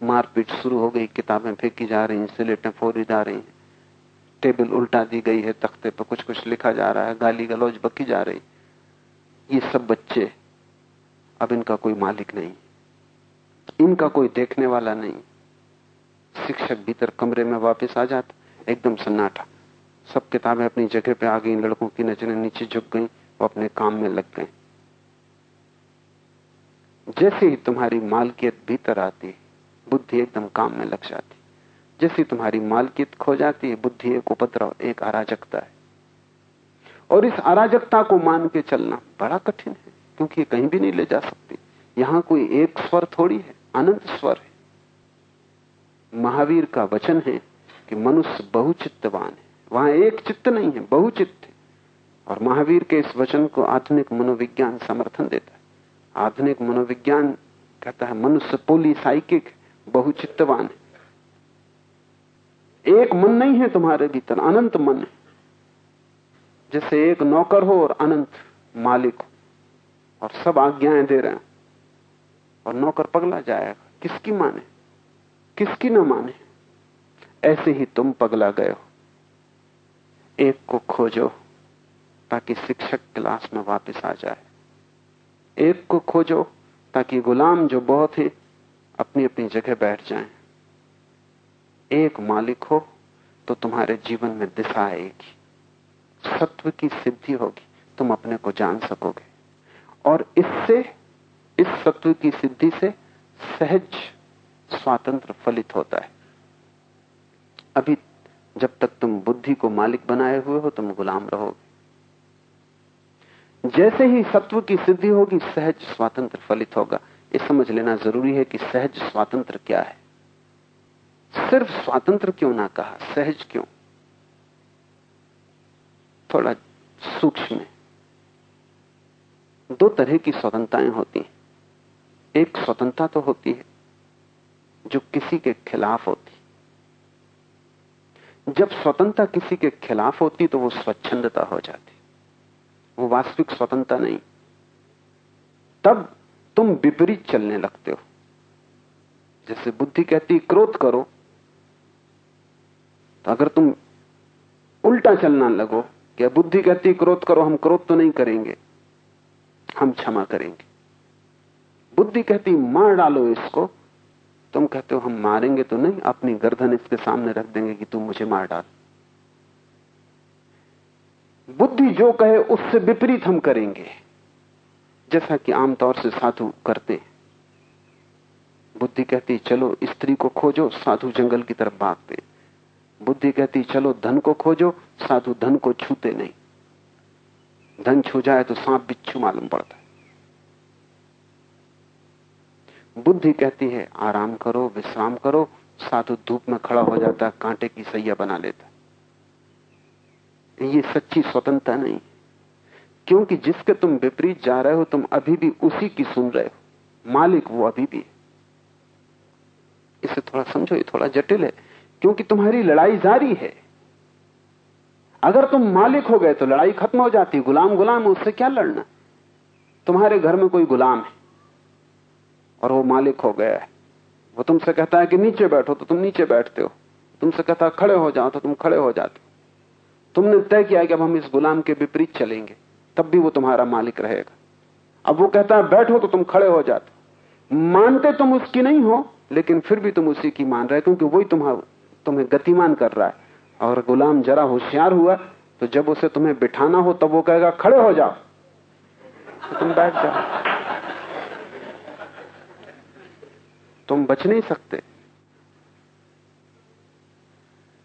मारपीट शुरू हो गई, किताबें फेंकी जा रही स्लेटें फोरी जा रही हैं, टेबल उल्टा दी गई है, तख्ते पर कुछ कुछ लिखा जा रहा है गाली गलौज बकी जा रही ये सब बच्चे अब इनका कोई मालिक नहीं। इनका कोई देखने वाला नहीं। शिक्षक भीतर कमरे में वापस आ जाता, एकदम सन्नाटा। सब किताबें अपनी जगह पे आ गई, लड़कों की नज़रें नीचे झुक गई, वो अपने काम में लग गए। जैसे ही तुम्हारी मालकियत भीतर आती बुद्धि एकदम काम में लग जाती जैसी तुम्हारी मालकियत खो जाती है, बुद्धि एक उपद्रव, एक अराजकता है। और इस अराजकता को मान के चलना बड़ा कठिन है। क्योंकि कहीं भी नहीं ले जा सकती। यहाँ कोई एक स्वर थोड़ी है, अनंत स्वर है। महावीर का वचन है कि मनुष्य बहुचित्तवान है। वहाँ एक चित्त नहीं है, बहुचित्त है। और महावीर के इस वचन को आधुनिक मनोविज्ञान समर्थन देता है। आधुनिक मनोविज्ञान कहता है, मनुष्य पोली साइकिक बहुचित्तवान है। एक मन नहीं है तुम्हारे भीतर, अनंत मन है। जैसे एक नौकर हो और अनंत मालिक हो। और सब आज्ञाएँ दे रहे हैं। और नौकर पगला जाएगा। किसकी माने? किसकी ना माने? ऐसे ही तुम पगला गए हो। एक को खोजो, ताकि शिक्षक क्लास में वापस आ जाए। एक को खोजो, ताकि गुलाम जो बहुत है अपनी अपनी जगह बैठ जाएँ। एक मालिक हो तो तुम्हारे जीवन में दिशा आएगी। सत्व की सिद्धि होगी। तुम अपने को जान सकोगे। और इससे, इस सत्व की सिद्धि से सहज स्वातंत्र फलित होता है। अभी जब तक तुम बुद्धि को मालिक बनाए हुए हो, तुम गुलाम रहोगे। जैसे ही सत्व की सिद्धि होगी, सहज स्वातंत्र फलित होगा। ये समझ लेना ज़रूरी है कि सहज स्वातंत्र क्या है। सिर्फ़ स्वातंत्र क्यों ना कहा, सहज क्यों? थोड़ा सूक्ष्म है। दो तरह की स्वतंत्रताएँ होती हैं। एक स्वतंत्रता तो होती है, जो किसी के खिलाफ होती जब स्वतंत्रता किसी के खिलाफ होती तो वो स्वच्छंदता हो जाती वो वास्तविक स्वतंत्रता नहीं। तब तुम विपरीत चलने लगते हो। जैसे बुद्धि कहती क्रोध करो। तो अगर तुम उल्टा चलना लगो कि बुद्धि कहती क्रोध करो, हम क्रोध तो नहीं करेंगे। हम क्षमा करेंगे। बुद्धि कहती, मार डालो इसको। तुम कहते हो, हम मारेंगे तो नहीं, अपनी गर्दन इसके सामने रख देंगे कि तुम मुझे मार डाल। बुद्धि जो कहे, उससे विपरीत हम करेंगे। जैसा कि आमतौर से साधु करते बुद्धि कहती, चलो, स्त्री को खोजो, साधु जंगल की तरफ़ भागते बुद्धि कहती, चलो, धन को खोजो, साधु धन को छूते नहीं। धन छू जाए तो सांप बिच्छू मालूम पड़ता है। बुद्धि कहती है, आराम करो, विश्राम करो, साधु धूप में खड़ा हो जाता कांटे की सैया बना लेता ये सच्ची स्वतंत्रता नहीं क्योंकि जिसके तुम विपरीत जा रहे हो, तुम अभी भी उसी की सुन रहे हो। मालिक वो अभी भी है। इसे थोड़ा समझो, ये थोड़ा जटिल है, क्योंकि तुम्हारी लड़ाई जारी है। अगर तुम मालिक हो गए तो लड़ाई खत्म हो जाती, गुलाम गुलाम, उससे क्या लड़ना? तुम्हारे घर में कोई गुलाम है और वो मालिक हो गया है। वो तुमसे कहता है कि नीचे बैठो तो तुम नीचे बैठते हो। तुमसे कहता है, खड़े हो जाओ तो तुम खड़े हो जाते हो। तुमने तय किया कि अब हम इस गुलाम के विपरीत चलेंगे, तब भी वो तुम्हारा मालिक रहेगा। अब वो कहता है, बैठो तो तुम खड़े हो जाते मानते तुम उसकी नहीं हो, लेकिन फिर भी तुम उसी की मान रहे क्योंकि वही तुम्हारा, तुम्हें गतिमान कर रहा है। और गुलाम जरा होशियार हुआ तो जब उसे तुम्हें बिठाना हो, तब वो कहेगा, खड़े हो जाओ। तो तुम बैठ जाओ। तुम बच नहीं सकते।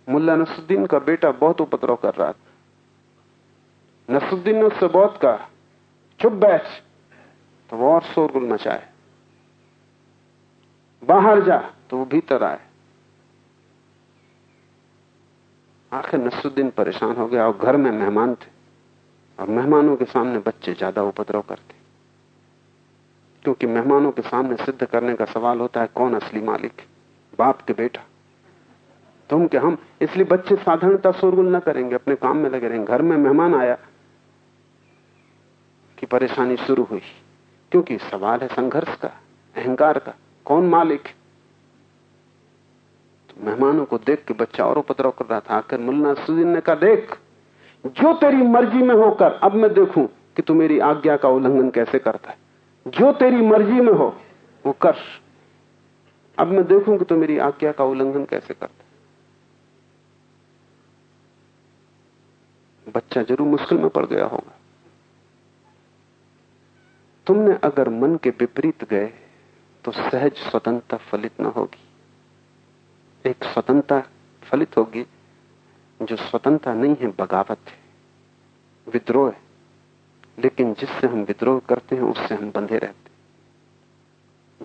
मुल्ला नसुद्दीन का बेटा बहुत उपद्रव कर रहा था। नसुद्दीन ने उससे बहुत कहा, चुप बैठ। तो वो और शोरगुल मचाए। बाहर जा तो वो भीतर आए। आखिर नसुद्दीन परेशान हो गया और घर में मेहमान थे और मेहमानों के सामने बच्चे ज़्यादा उपद्रव करते। क्योंकि मेहमानों के सामने सिद्ध करने का सवाल होता है, कौन असली मालिक बाप के बेटा। तुम क्या हम इसलिए बच्चे साधारणता शोरगुल न करेंगे, अपने काम में लगे रहेंगे। घर में मेहमान आया कि परेशानी शुरू हुई। क्योंकि सवाल है संघर्ष का, अहंकार का, कौन मालिक तो मेहमानों को देख के बच्चा और उपद्रव कर रहा था। आकर मुल्ला सुदीन ने कहा, देख, जो तेरी मर्ज़ी में होकर अब मैं देखूँ कि तू मेरी आज्ञा का उल्लंघन कैसे करता है। जो तेरी मर्ज़ी में हो, वो कर। अब मैं देखूँ कि तू मेरी आज्ञा का उल्लंघन कैसे करता है। बच्चा ज़रूर मुश्किल में पड़ गया होगा। तुमने अगर मन के विपरीत गए तो सहज स्वतंत्रता फलित न होगी। एक स्वतंत्रता फलित होगी, जो स्वतंत्रता नहीं है, बगावत है। विद्रोह है। लेकिन जिससे हम विद्रोह करते हैं, उससे हम बंधे रहते हैं।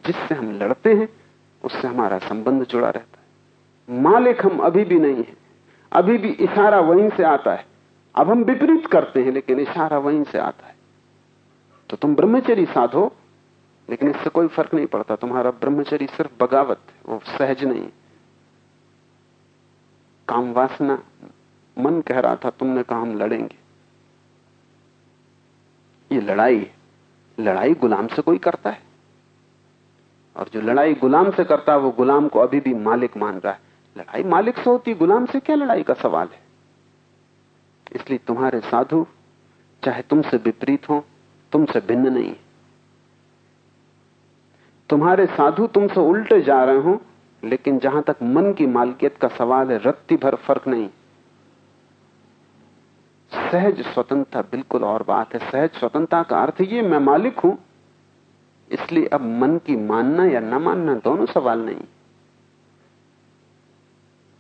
जिससे हम लड़ते हैं, उससे हमारा संबंध जुड़ा रहता है। मालिक हम अभी भी नहीं है। अभी भी इशारा वहीं से आता है। अब हम विपरीत करते हैं, लेकिन इशारा वहीं से आता है। तो तुम ब्रह्मचरी साधो, लेकिन इससे कोई फ़र्क नहीं पड़ता। तुम्हारा ब्रह्मचरी सिर्फ़ बगावत है, वो सहज नहीं काम वासना मन कह रहा था, तुमने कहा हम लड़ेंगे। ये लड़ाई लड़ाई गुलाम से कोई करता है? और जो लड़ाई गुलाम से करता है, वो गुलाम को अभी भी मालिक मान रहा है। लड़ाई मालिक से होती, गुलाम से क्या लड़ाई का सवाल है? इसलिए तुम्हारे साधु, चाहे तुमसे विपरीत हो, तुमसे भिन्न नहीं। तुम्हारे साधु तुमसे उल्टे जा रहे हो लेकिन जहाँ तक मन की मालकियत का सवाल है, रत्ती भर फ़र्क नहीं। सहज स्वतंत्रता बिल्कुल और बात है। सहज स्वतंत्रता का अर्थ ये, मैं मालिक हूँ, इसलिए अब मन की मानना या न मानना दोनों सवाल नहीं।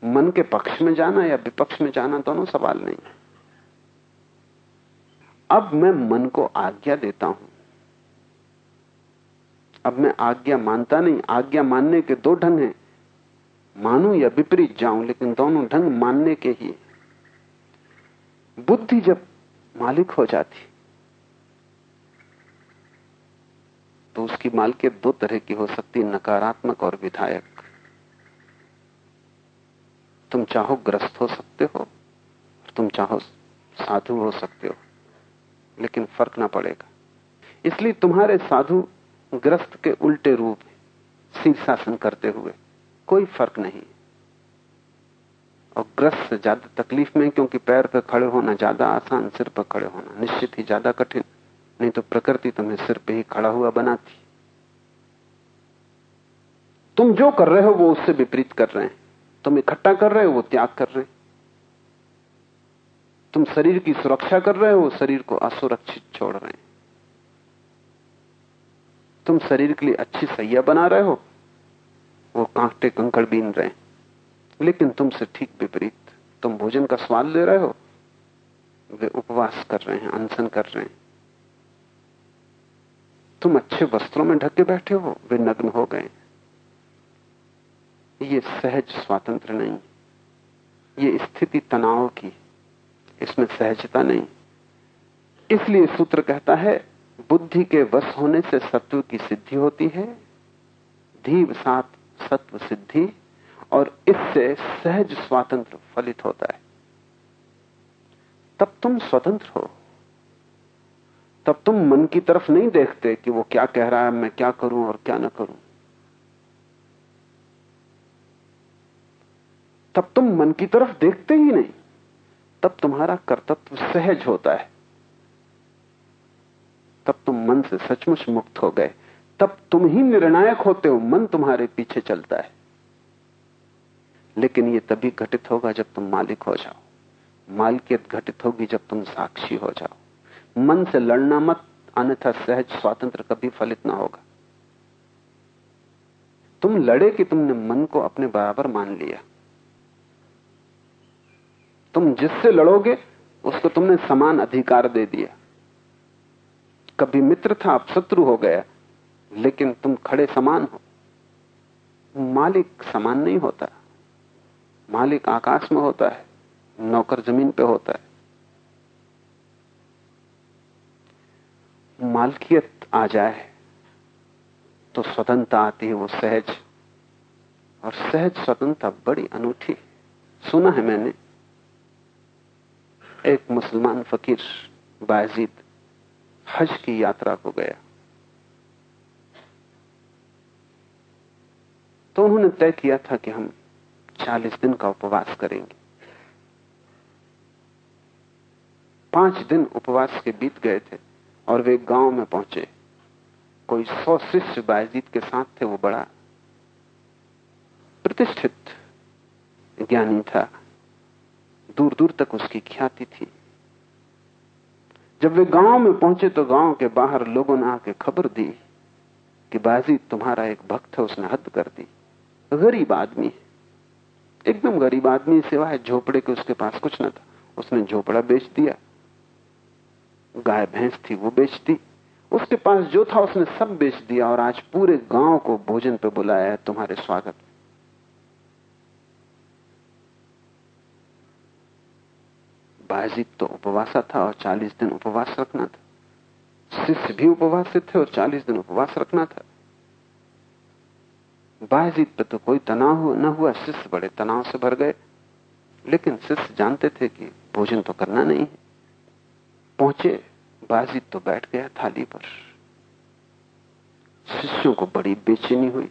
मन के पक्ष में जाना या विपक्ष में जाना दोनों सवाल नहीं। अब मैं मन को आज्ञा देता हूँ। अब मैं आज्ञा मानता नहीं। आज्ञा मानने के दो ढंग हैं। मानू या विपरीत जाऊँ, लेकिन दोनों ढंग मानने के ही बुद्धि जब मालिक हो जाती तो उसकी मालकियत दो तरह की हो सकती नकारात्मक और विधायक। तुम चाहो ग्रस्त हो सकते हो तुम चाहो साधु हो सकते हो, लेकिन फ़र्क ना पड़ेगा। इसलिए तुम्हारे साधु ग्रस्त के उल्टे रूप शीर्षासन करते हुए कोई फ़र्क नहीं। और ग्रस्त से ज़्यादा तकलीफ़ में, क्योंकि पैर पर खड़े होना ज़्यादा आसान, सिर पर खड़े होना निश्चित ही ज़्यादा कठिन। नहीं तो प्रकृति तुम्हें सिर पे ही खड़ा हुआ बनाती। तुम जो कर रहे हो, वो उससे विपरीत कर रहे हैं। तुम इकट्ठा कर रहे हो, वो त्याग कर रहे हैं। तुम शरीर की सुरक्षा कर रहे हो शरीर को असुरक्षित छोड़ रहे हैं। तुम शरीर के लिए अच्छी सैया बना रहे हो वो कांटे कंकड़ बीन रहे लेकिन तुमसे ठीक विपरीत, तुम भोजन का स्वाद ले रहे हो? वे उपवास कर रहे हैं, अनशन कर रहे हैं। तुम अच्छे वस्त्रों में ढके बैठे हो, वे नग्न हो गए ये सहज स्वातंत्र नहीं। ये स्थिति तनाव की इसमें सहजता नहीं। इसलिए सूत्र कहता है, बुद्धि के वश होने से सत्व की सिद्धि होती है, धीव सात सत्व सिद्धि और इससे सहज स्वातंत्र फलित होता है। तब तुम स्वतंत्र हो। तब तुम मन की तरफ़ नहीं देखते कि वो क्या कह रहा है, मैं क्या करूँ और क्या ना करूँ। तब तुम मन की तरफ़ देखते ही नहीं। तब तुम्हारा कर्तत्व सहज होता है। तब तुम मन से सचमुच मुक्त हो गए। तब तुम ही निर्णायक होते हो, मन तुम्हारे पीछे चलता है। लेकिन ये तभी घटित होगा जब तुम मालिक हो जाओ। मालकियत घटित होगी जब तुम साक्षी हो जाओ। मन से लड़ना मत, अन्यथा सहज स्वातंत्र कभी फलित ना होगा। तुम लड़े कि तुमने मन को अपने बराबर मान लिया। तुम जिससे लड़ोगे, उसको तुमने समान अधिकार दे दिया। कभी मित्र था, अब शत्रु हो गया। लेकिन तुम खड़े समान हो। मालिक समान नहीं होता। मालिक आकाश में होता है, नौकर ज़मीन पे होता है। मालकियत आ जाए तो स्वतंत्रता आती है वो सहज। और सहज स्वतंत्रता बड़ी अनूठी। सुना है मैंने, एक मुसलमान फकीर बाजीद हज की यात्रा को गया। तो उन्होंने तय किया था कि हम चालीस दिन का उपवास करेंगे। पाँच दिन उपवास के बीत गए थे और वे गाँव में पहुँचे। कोई सौ शिष्य बायजीत के साथ थे, वो बड़ा प्रतिष्ठित ज्ञानी था। दूर दूर तक उसकी ख्याति थी। जब वे गाँव में पहुँचे तो गाँव के बाहर लोगों ने आके खबर दी कि बाजी तुम्हारा एक भक्त है, उसने हद कर दी। गरीब आदमी एकदम गरीब आदमी सिवाय झोपड़े के उसके पास कुछ न था। उसने झोपड़ा बेच दिया। गाय, भैंस थी, वो बेच दी। उसके पास जो था, उसने सब बेच दिया और आज पूरे गाँव को भोजन पे बुलाया है तुम्हारे स्वागत। बाजीत तो उपवासा था और चालीस दिन उपवास रखना था। शिष्य भी उपवास थे और चालीस दिन उपवास रखना था। बाजीत पे तो कोई तनाव न हुआ, शिष्य बड़े तनाव से भर गए। लेकिन शिष्य जानते थे कि भोजन तो करना नहीं है। पहुँचे बाजीत तो बैठ गया थाली पर। शिष्यों को बड़ी बेचैनी हुई।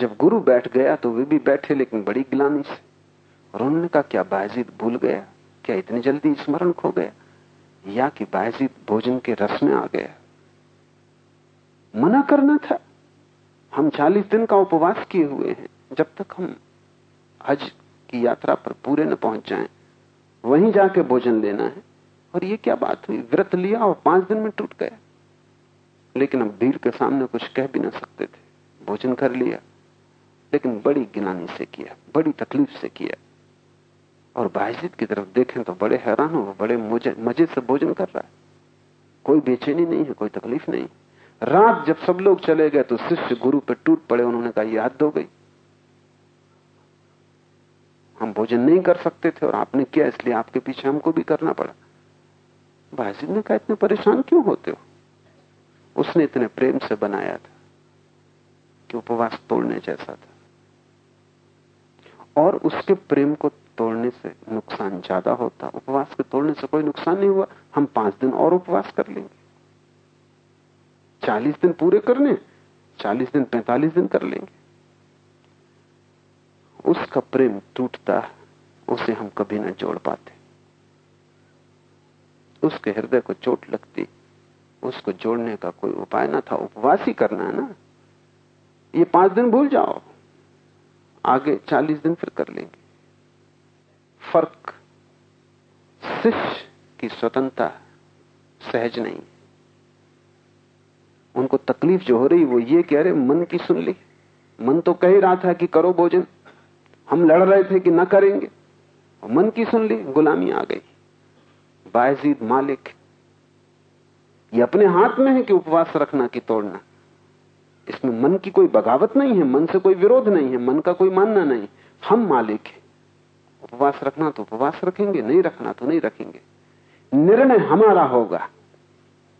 जब गुरु बैठ गया तो वे भी बैठे, लेकिन बड़ी गिलानी से। और उन्होंने कहा, क्या बाजीत भूल गया? क्या इतनी जल्दी स्मरण खो गया? या कि बाजीत भोजन के रस में आ गया? मना करना था। हम चालीस दिन का उपवास किए हुए हैं। जब तक हम हज की यात्रा पर पूरे न पहुँच जाएँ, वहीं जाके भोजन लेना है। और ये क्या बात हुई? व्रत लिया और पाँच दिन में टूट गया। लेकिन अब भीड़ के सामने कुछ कह भी ना सकते थे। भोजन कर लिया, लेकिन बड़ी गिनानी से किया, बड़ी तकलीफ़ से किया। और बायजीत की तरफ़ देखें तो बड़े हैरान हो बड़े मज़े से भोजन कर रहा है। कोई बेचैनी नहीं है, कोई तकलीफ़ नहीं। रात जब सब लोग चले गए तो शिष्य गुरु पे टूट पड़े, उन्होंने कहा याद हो गई। हम भोजन नहीं कर सकते थे और आपने किया, इसलिए आपके पीछे हमको भी करना पड़ा। बायजीत ने कहा, इतने परेशान क्यों होते हो? उसने इतने प्रेम से बनाया था कि उपवास तोड़ने जैसा था। और उसके प्रेम को तोड़ने से नुकसान ज़्यादा होता। उपवास के तोड़ने से कोई नुकसान नहीं हुआ। हम पाँच दिन और उपवास कर लेंगे। चालीस दिन पूरे करने, चालीस दिन, पैंतालीस दिन कर लेंगे। उसका प्रेम टूटता, उसे हम कभी ना जोड़ पाते। उसके हृदय को चोट लगती, उसको जोड़ने का कोई उपाय ना था, उपवास ही करना है ना। ये पाँच दिन भूल जाओ, आगे चालीस दिन फिर कर लेंगे। फ़र्क, शिष्य की स्वतंत्रता सहज नहीं। उनको तकलीफ़ जो हो रही वो ये कह रहे, मन की सुन ली। मन तो कह रहा था कि करो भोजन। हम लड़ रहे थे कि न करेंगे। मन की सुन ली, गुलामी आ गई। बायजीद मालिक, ये अपने हाथ में है कि उपवास रखना कि तोड़ना? इसमें मन की कोई बगावत नहीं है, मन से कोई विरोध नहीं है, मन का कोई मानना नहीं। हम मालिक है। उपवास रखना तो उपवास रखेंगे, नहीं रखना तो नहीं रखेंगे। निर्णय हमारा होगा।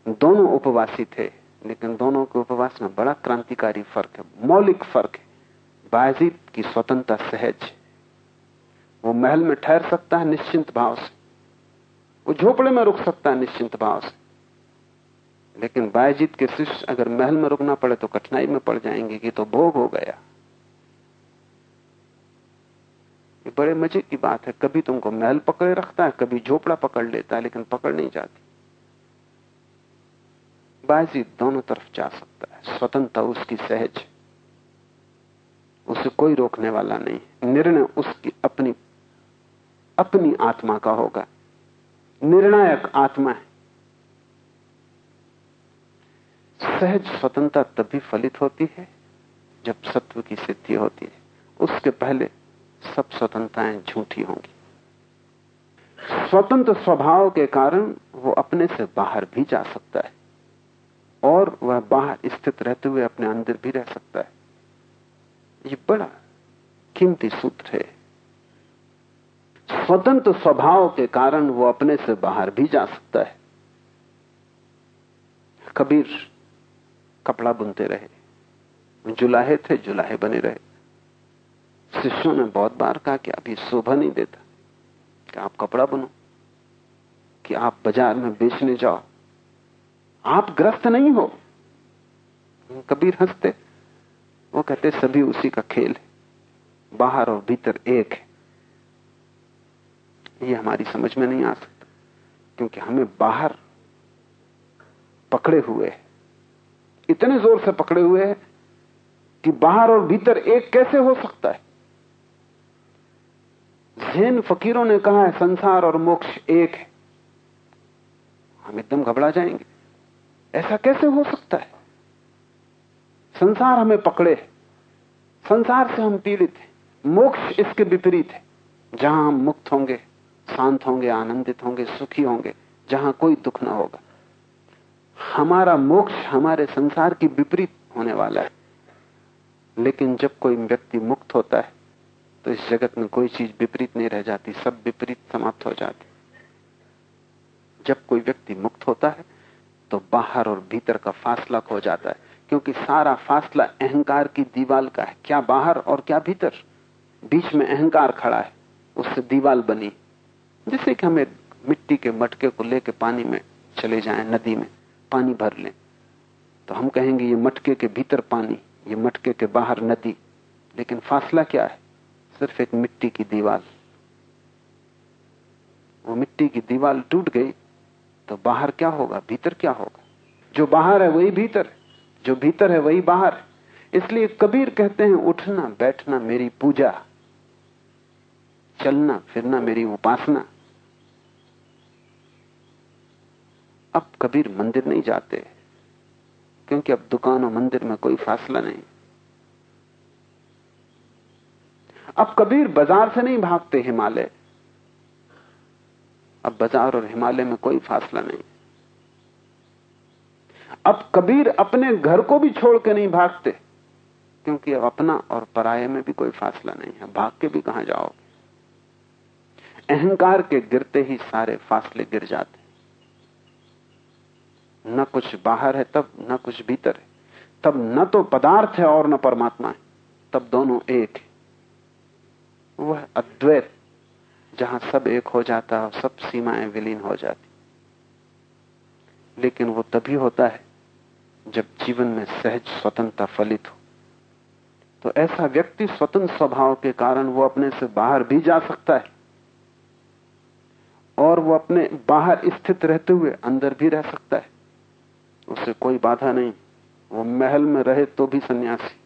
दोनों उपवासी थे। लेकिन दोनों के उपवास में बड़ा क्रांतिकारी फ़र्क है, मौलिक फ़र्क है। बायजीत की स्वतंत्रता सहज वो महल में ठहर सकता है निश्चिंत भाव से। वो झोपड़े में रुक सकता है निश्चिंत भाव से। लेकिन बायजीत के शिष्य अगर महल में रुकना पड़े तो कठिनाई में पड़ जाएँगे कि तो भोग हो गया। ये बड़े मज़े की बात है। कभी तुमको महल पकड़े रखता है, कभी झोपड़ा पकड़ लेता है, लेकिन पकड़ नहीं जाती। बायजीत दोनों तरफ़ जा सकता है। स्वतंत्रता उसकी सहज। उसे कोई रोकने वाला नहीं। निर्णय उसकी अपनी अपनी आत्मा का होगा। निर्णायक आत्मा है। सहज स्वतंत्रता तभी फलित होती है, जब सत्व की सिद्धि होती है। उसके पहले सब स्वतंत्रताएँ झूठी होंगी। स्वतंत्र स्वभाव के कारण वो अपने से बाहर भी जा सकता है। और वह बाहर स्थित रहते हुए अपने अंदर भी रह सकता है। ये बड़ा कीमती सूत्र है। स्वतंत्र स्वभाव के कारण वो अपने से बाहर भी जा सकता है। कबीर कपड़ा बुनते रहे, जुलाहे थे, जुलाहे बने रहे। शिष्यों ने बहुत बार कहा कि अभी शोभा नहीं देता कि आप कपड़ा बुनो, कि आप बाज़ार में बेचने जाओ। आप ग्रस्त नहीं हो। कबीर हँसते। वो कहते, सभी उसी का खेल है। बाहर और भीतर एक है। ये हमारी समझ में नहीं आ सकता, क्योंकि हमें बाहर पकड़े हुए है। इतने ज़ोर से पकड़े हुए हैं कि बाहर और भीतर एक कैसे हो सकता है? जैन फकीरों ने कहा है, संसार और मोक्ष एक है। हम एकदम घबरा जाएँगे। ऐसा कैसे हो सकता है? संसार हमें पकड़े संसार से हम पीड़ित हैं। मोक्ष इसके विपरीत है। जहाँ हम मुक्त होंगे, शांत होंगे, आनंदित होंगे, सुखी होंगे, जहाँ कोई दुख ना होगा। हमारा मोक्ष हमारे संसार की विपरीत होने वाला है। लेकिन जब कोई व्यक्ति मुक्त होता है तो इस जगत में कोई चीज़ विपरीत नहीं रह जाती, सब विपरीत समाप्त हो जाती। जब कोई व्यक्ति मुक्त होता है तो बाहर और भीतर का फासला खो जाता है, क्योंकि सारा फासला अहंकार की दीवाल का है। क्या बाहर और क्या भीतर? बीच में अहंकार खड़ा है, उससे दीवाल बनी। जिससे कि हमें मिट्टी के मटके को लेकर पानी में चले जाएँ, नदी में पानी भर लें तो हम कहेंगे, ये मटके के भीतर पानी, ये मटके के बाहर नदी। लेकिन फासला क्या है? सिर्फ़ एक मिट्टी की दीवार वो मिट्टी की दीवार टूट गई तो बाहर क्या होगा? भीतर क्या होगा? जो बाहर है वही भीतर जो भीतर है वही बाहर इसलिए कबीर कहते हैं, उठना, बैठना मेरी पूजा। चलना, फिरना मेरी उपासना। अब कबीर मंदिर नहीं जाते, क्योंकि अब दुकान और मंदिर में कोई फासला नहीं। अब कबीर बाज़ार से नहीं भागते हिमालय। अब बाज़ार और हिमालय में कोई फासला नहीं। अब कबीर अपने घर को भी छोड़ के नहीं भागते, क्योंकि अब अपना और पराये में भी कोई फासला नहीं है। भाग के भी कहाँ जाओगे अहंकार के गिरते ही सारे फासले गिर जाते न कुछ बाहर है तब, न कुछ भीतर है। तब न तो पदार्थ है और न परमात्मा है। तब दोनों एक है। वह अद्वैत जहाँ सब एक हो जाता है और सब सीमाएँ विलीन हो जाती। लेकिन वो तभी होता है जब जीवन में सहज स्वतंत्रता फलित हो। तो ऐसा व्यक्ति स्वतंत्र स्वभाव के कारण वो अपने से बाहर भी जा सकता है और वो अपने बाहर स्थित रहते हुए अंदर भी रह सकता है। उसे कोई बाधा नहीं। वो महल में रहे तो भी सन्यासी।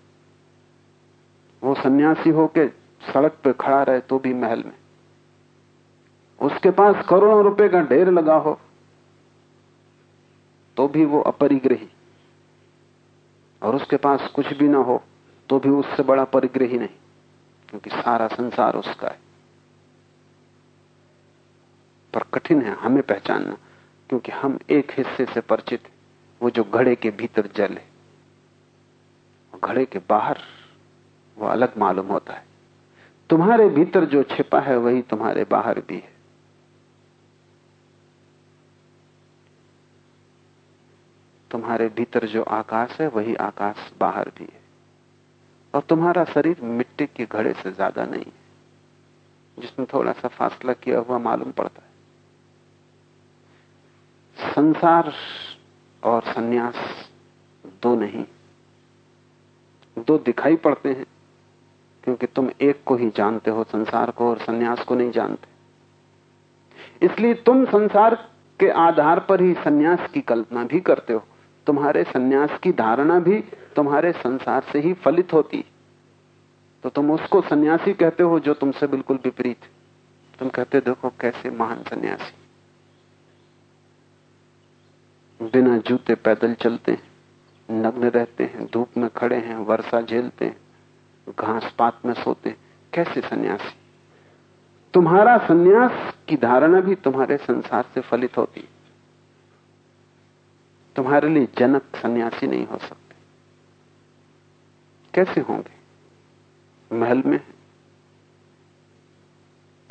वो सन्यासी होके सड़क पे खड़ा रहे तो भी महल में। उसके पास करोड़ों रुपए का ढेर लगा हो तो भी वो अपरिग्रही। और उसके पास कुछ भी ना हो तो भी उससे बड़ा परिग्रही नहीं, क्योंकि सारा संसार उसका है। पर कठिन है हमें पहचानना, क्योंकि हम एक हिस्से से परिचित वो जो घड़े के भीतर जल है। घड़े के बाहर वो अलग मालूम होता है। तुम्हारे भीतर जो छिपा है, वही तुम्हारे बाहर भी है। तुम्हारे भीतर जो आकाश है, वही आकाश बाहर भी है। और तुम्हारा शरीर मिट्टी के घड़े से ज़्यादा नहीं है जिसमें थोड़ा सा फासला किया हुआ मालूम पड़ता है। संसार और सन्यास दो नहीं, दो दिखाई पड़ते हैं, क्योंकि तुम एक को ही जानते हो, संसार को और सन्यास को नहीं जानते। इसलिए तुम संसार के आधार पर ही सन्यास की कल्पना भी करते हो। तुम्हारे सन्यास की धारणा भी तुम्हारे संसार से ही फलित होती। तो तुम उसको सन्यासी कहते हो जो तुमसे बिल्कुल विपरीत। तुम कहते देखो कैसे महान सन्यासी। बिना जूते पैदल चलते हैं, नग्न रहते हैं, धूप में खड़े हैं, वर्षा झेलते हैं, घास पात में सोते कैसे सन्यासी? तुम्हारा सन्यास की धारणा भी तुम्हारे संसार से फलित होती। तुम्हारे लिए जनक सन्यासी नहीं हो सकते। कैसे होंगे? महल में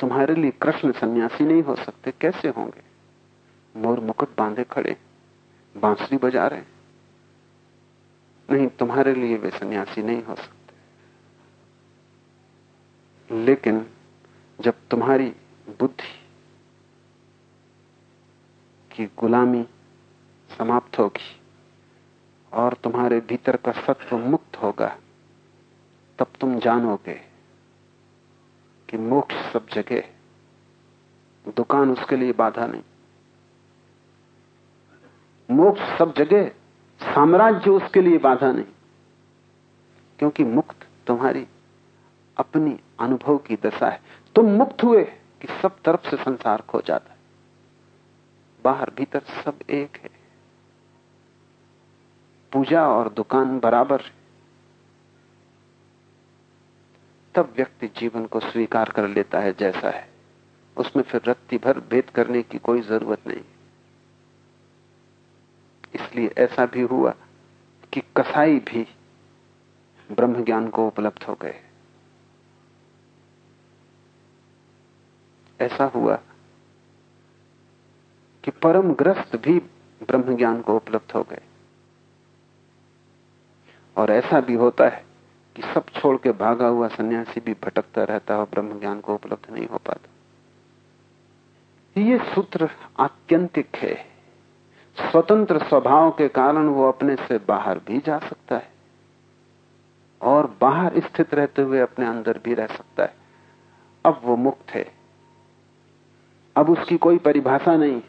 तुम्हारे लिए कृष्ण सन्यासी नहीं हो सकते, कैसे होंगे? मोर मुकुट बांधे खड़े बांसुरी बजा रहे नहीं, तुम्हारे लिए वे सन्यासी नहीं हो सकते। लेकिन जब तुम्हारी बुद्धि की गुलामी समाप्त होगी और तुम्हारे भीतर का सत्व मुक्त होगा। तब तुम जानोगे कि मोक्ष सब जगह, दुकान उसके लिए बाधा नहीं। मोक्ष सब जगह, साम्राज्य उसके लिए बाधा नहीं, क्योंकि मुक्त तुम्हारी अपनी अनुभव की दशा है। तुम मुक्त हुए कि सब तरफ़ से संसार खो जाता है। बाहर भीतर सब एक है। पूजा और दुकान बराबर। तब व्यक्ति जीवन को स्वीकार कर लेता है जैसा है। उसमें फिर रत्ती भर भेद करने की कोई ज़रूरत नहीं। इसलिए ऐसा भी हुआ कि कसाई भी ब्रह्म ज्ञान को उपलब्ध हो गए। ऐसा हुआ कि परम ग्रस्त भी ब्रह्म ज्ञान को उपलब्ध हो गए। और ऐसा भी होता है कि सब छोड़ के भागा हुआ सन्यासी भी भटकता रहता है ब्रह्म ज्ञान को उपलब्ध नहीं हो पाता। ये सूत्र आत्यंतिक है। स्वतंत्र स्वभाव के कारण वो अपने से बाहर भी जा सकता है और बाहर स्थित रहते हुए अपने अंदर भी रह सकता है। अब वो मुक्त है। अब उसकी कोई परिभाषा नहीं।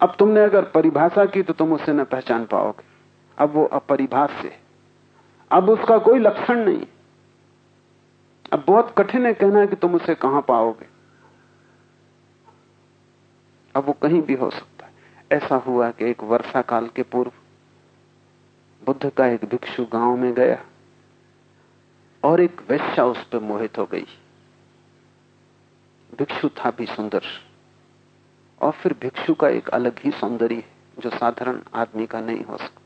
अब तुमने अगर परिभाषा की तो तुम उसे न पहचान पाओगे। अब वो अपरिभाष्य है। अब उसका कोई लक्षण नहीं। अब बहुत कठिन है कहना कि तुम उसे कहाँ पाओगे? अब वो कहीं भी हो सकता है। ऐसा हुआ कि एक वर्षा काल के पूर्व बुद्ध का एक भिक्षु गाँव में गया और एक वैश्या उस पर मोहित हो गई। भिक्षु था भी सुंदर और फिर भिक्षु का एक अलग ही सौंदर्य जो साधारण आदमी का नहीं हो सकता।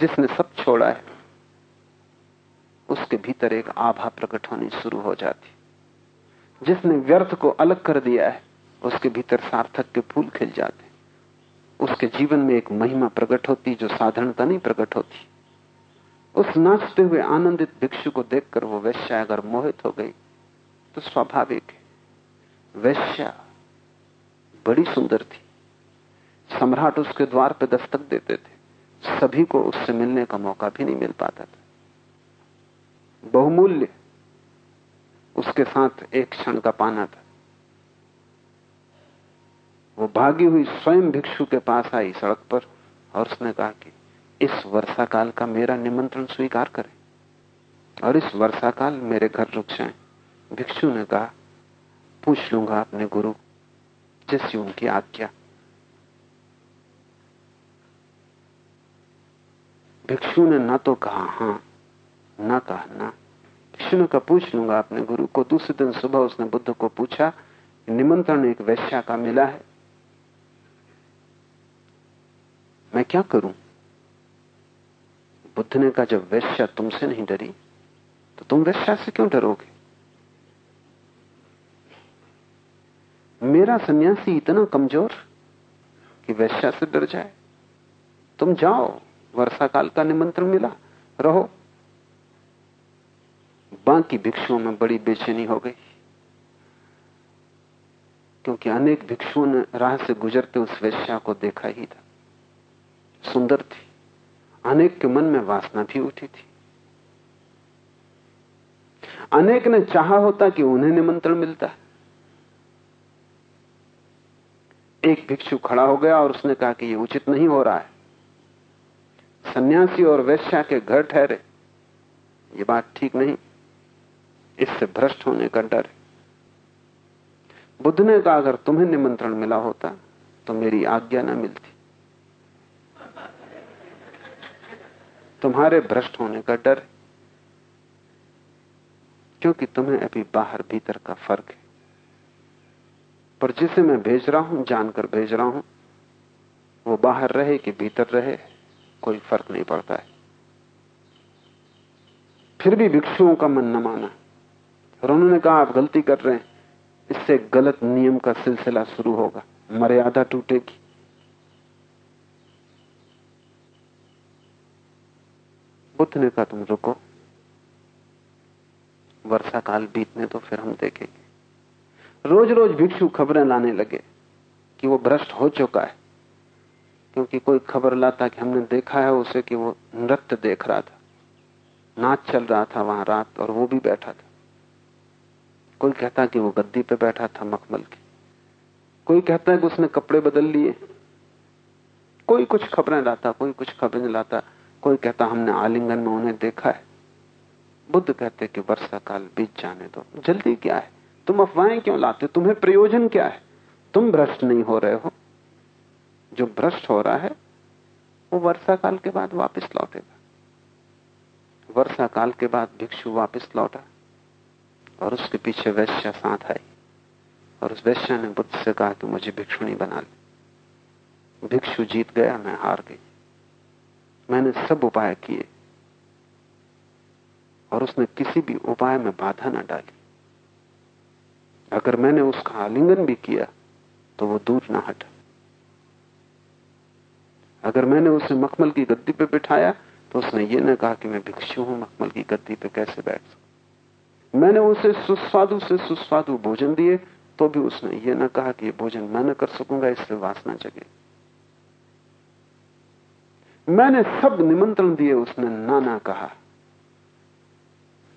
जिसने सब छोड़ा है, उसके भीतर एक आभा प्रकट होनी शुरू हो जाती। जिसने व्यर्थ को अलग कर दिया है, उसके भीतर सार्थक के फूल खिल जाते उसके जीवन में एक महिमा प्रकट होती, जो साधारणता नहीं प्रकट होती। उस नाचते हुए आनंदित भिक्षु को देखकर वो वैश्या अगर मोहित हो गई तो स्वाभाविक है। वैश्या बड़ी सुंदर थी। सम्राट उसके द्वार पर दस्तक देते थे। सभी को उससे मिलने का मौका भी नहीं मिल पाता था। बहुमूल्य उसके साथ एक क्षण का पाना था। वो भागी हुई स्वयं भिक्षु के पास आई सड़क पर और उसने कहा कि इस वर्षा काल का मेरा निमंत्रण स्वीकार करें और इस वर्षा काल मेरे घर रुक जाए। भिक्षु ने कहा, पूछ लूँगा अपने गुरु जैसी उनकी आज्ञा भिक्षु ने ना तो कहा, हाँ, ना कहा, ना। भिक्षु ने कहा पूछ लूँगा अपने गुरु को। दूसरे दिन सुबह उसने बुद्ध को पूछा, निमंत्रण एक वैश्या का मिला है। मैं क्या करूँ? बुद्ध ने कहा, जब वैश्या तुमसे नहीं डरी तो तुम वैश्या से क्यों डरोगे? मेरा सन्यासी इतना कमज़ोर कि वैश्या से डर जाए। तुम जाओ। वर्षा काल का निमंत्रण मिला। रहो। बाकी भिक्षुओं में बड़ी बेचैनी हो गई। क्योंकि अनेक भिक्षुओं ने राह से गुजरते उस वैश्या को देखा ही था। सुंदर थी। अनेक के मन में वासना भी उठी थी। अनेक ने चाहा होता कि उन्हें निमंत्रण मिलता। एक भिक्षु खड़ा हो गया और उसने कहा कि यह उचित नहीं हो रहा है। सन्यासी और वैश्या के घर ठहरे। ये बात ठीक नहीं। इससे भ्रष्ट होने का डर। है बुद्ध ने कहा, अगर तुम्हें निमंत्रण मिला होता तो मेरी आज्ञा ना मिलती। तुम्हारे भ्रष्ट होने का डर, क्योंकि तुम्हें अभी बाहर भीतर का फ़र्क है। पर जिसे मैं भेज रहा हूँ, जानकर भेज रहा हूँ, वो बाहर रहे कि भीतर रहे? कोई फ़र्क नहीं पड़ता है। फिर भी भिक्षुओं का मन न माना। और उन्होंने कहा, आप गलती कर रहे हैं। इससे गलत नियम का सिलसिला शुरू होगा। मर्यादा टूटेगी। बुद्ध ने कहा तुम रुको। वर्षा काल बीतने तो फिर हम देखेंगे। रोज रोज भिक्षु खबरें लाने लगे कि वो भ्रष्ट हो चुका है। क्योंकि कोई खबर लाता कि हमने देखा है, उसे कि वो नृत्य देख रहा था, नाच चल रहा था वहाँ रात, और वो भी बैठा था। कोई कहता कि वो गद्दी पे बैठा था मखमल की। कोई कहता है कि उसने कपड़े बदल लिए। कोई कुछ खबरें लाता, कोई कुछ खबरें लाता। कोई कहता हमने आलिंगन में उन्हें देखा है। बुद्ध कहते कि वर्षा काल बीत जाने दो। जल्दी क्या है? तुम अफवाहें क्यों लाते तुम्हें प्रयोजन क्या है? तुम भ्रष्ट नहीं हो रहे हो। जो भ्रष्ट हो रहा है, वो वर्षा काल के बाद वापस लौटेगा। वर्षा काल के बाद भिक्षु वापस लौटा और उसके पीछे वैश्या साथ आई और उस वैश्या ने बुद्ध से कहा कि मुझे भिक्षुणी बना ले। भिक्षु जीत गया, मैं हार गई। मैंने सब उपाय किए और उसने किसी भी उपाय में बाधा ना डाली। अगर मैंने उसका आलिंगन भी किया तो वो दूर ना हटा। अगर मैंने उसे मखमल की गद्दी पे बिठाया तो उसने ये ना कहा कि मैं भिक्षु हूँ, मखमल की गद्दी पे कैसे बैठ सकूँ? मैंने उसे सुस्वादु से सुस्वादु भोजन दिए तो भी उसने ये ना कहा कि भोजन मैं न कर सकूँगा, इससे वासना जगे। मैंने सब निमंत्रण दिए, उसने ना ना कहा।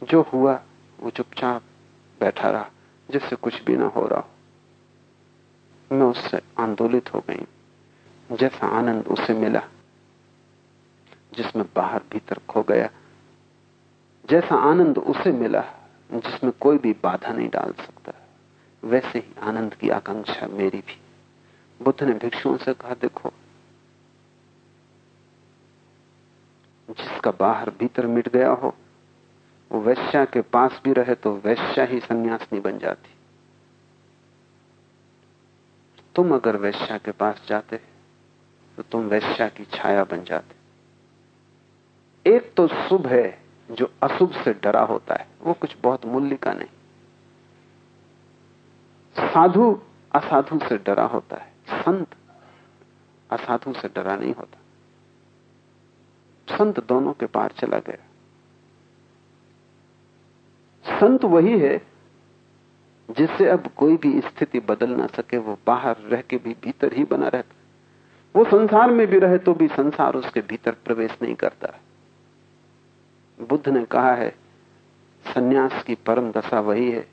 जो हुआ, वो चुपचाप बैठा रहा, जिससे कुछ भी ना हो रहा हो। मैं उससे आंदोलित हो गई। जैसा आनंद उसे मिला, जिसमें बाहर भीतर खो गया, जैसा आनंद उसे मिला, जिसमें कोई भी बाधा नहीं डाल सकता, वैसे ही आनंद की आकांक्षा मेरी भी। बुद्ध ने भिक्षुओं से कहा, देखो, जिसका बाहर भीतर मिट गया हो, वो वैश्या के पास भी रहे तो वैश्या ही संन्यास नहीं बन जाती। तुम अगर वैश्या के पास जाते तो तुम वैश्या की छाया बन जाते एक तो शुभ है जो अशुभ से डरा होता है, वो कुछ बहुत मूल्य का नहीं। साधु असाधु से डरा होता है, संत असाधु से डरा नहीं होता। संत दोनों के पार चला गया। संत वही है जिससे अब कोई भी स्थिति बदल ना सके, वो बाहर रह के भी भीतर ही बना रहता। वो संसार में भी रहे तो भी संसार उसके भीतर प्रवेश नहीं करता। बुद्ध ने कहा है, सन्यास की परम दशा वही है,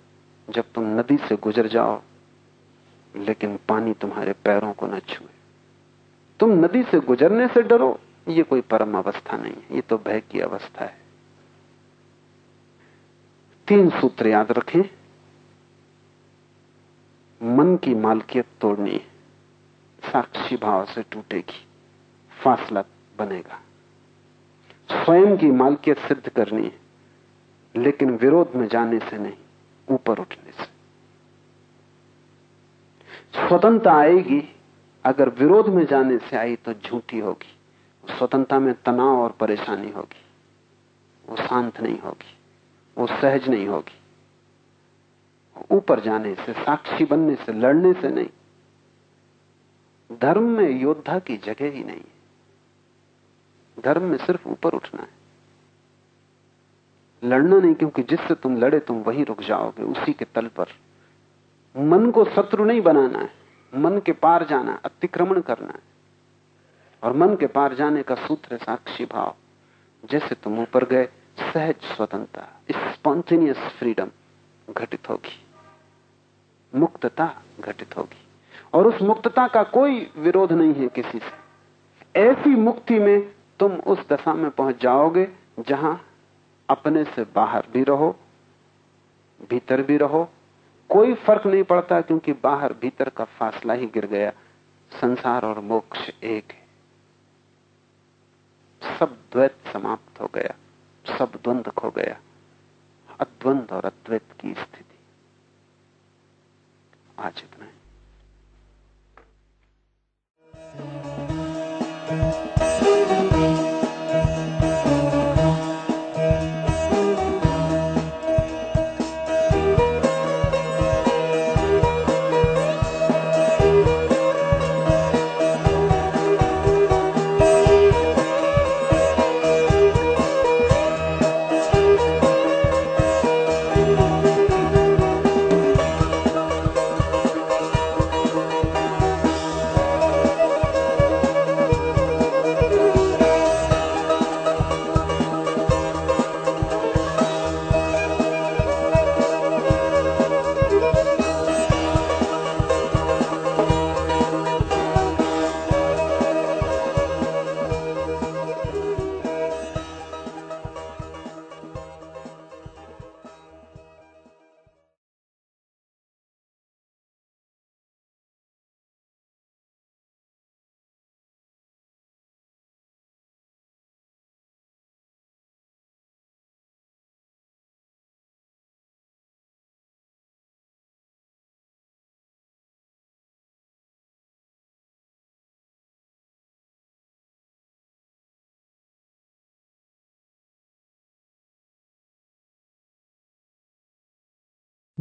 जब तुम नदी से गुजर जाओ, लेकिन पानी तुम्हारे पैरों को न छुए। तुम नदी से गुजरने से डरो, ये कोई परम अवस्था नहीं है, ये तो भय की अवस्था है। तीन सूत्र याद रखें। मन की मालकियत तोड़नी है। साक्षी भाव से टूटेगी, फासला बनेगा। स्वयं की मालकियत सिद्ध करनी है, लेकिन विरोध में जाने से नहीं, ऊपर उठने से। स्वतंत्रता आएगी, अगर विरोध में जाने से आई तो झूठी होगी, स्वतंत्रता में तनाव और परेशानी होगी, वो शांत नहीं होगी, वो सहज नहीं होगी। ऊपर जाने से, साक्षी बनने से, लड़ने से नहीं धर्म में योद्धा की जगह ही नहीं है। धर्म में सिर्फ़ ऊपर उठना है। लड़ना नहीं, क्योंकि जिससे तुम लड़े, तुम वहीं रुक जाओगे, उसी के तल पर। मन को शत्रु नहीं बनाना है, मन के पार जाना, अतिक्रमण करना है। और मन के पार जाने का सूत्र साक्षी भाव, जैसे तुम ऊपर गए, सहज, स्वतंत्रता स्पॉन्टेनियस फ्रीडम घटित होगी, मुक्तता घटित होगी। और उस मुक्तता का कोई विरोध नहीं है किसी से। ऐसी मुक्ति में तुम उस दशा में पहुँच जाओगे जहाँ अपने से बाहर भी रहो, भीतर भी रहो। कोई फ़र्क नहीं पड़ता क्योंकि बाहर भीतर का फासला ही गिर गया। संसार और मोक्ष एक है। सब द्वैत समाप्त हो गया। सब द्वंद खो गया। अद्वंद और अद्वैत की स्थिति। आज इतना है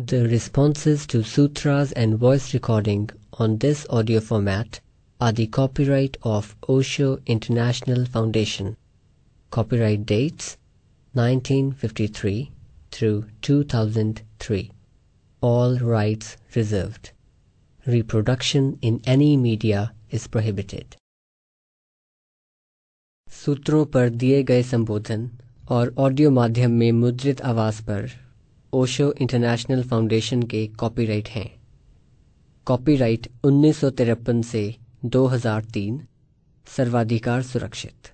The responses to sutras and voice recording on this audio format are the copyright of Osho International Foundation. Copyright dates 1953 through 2003. All rights reserved. Reproduction in any media is prohibited. सूत्रों पर दिए गए संबोधन और ऑडियो माध्यम में मुद्रित आवाज पर ओशो इंटरनेशनल फाउंडेशन के कॉपीराइट हैं। कॉपीराइट उन्नीस सौ तिरपन से 2003 सर्वाधिकार सुरक्षित।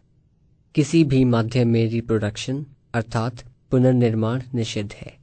किसी भी माध्यम में रिप्रोडक्शन अर्थात पुनर्निर्माण निषिद्ध है।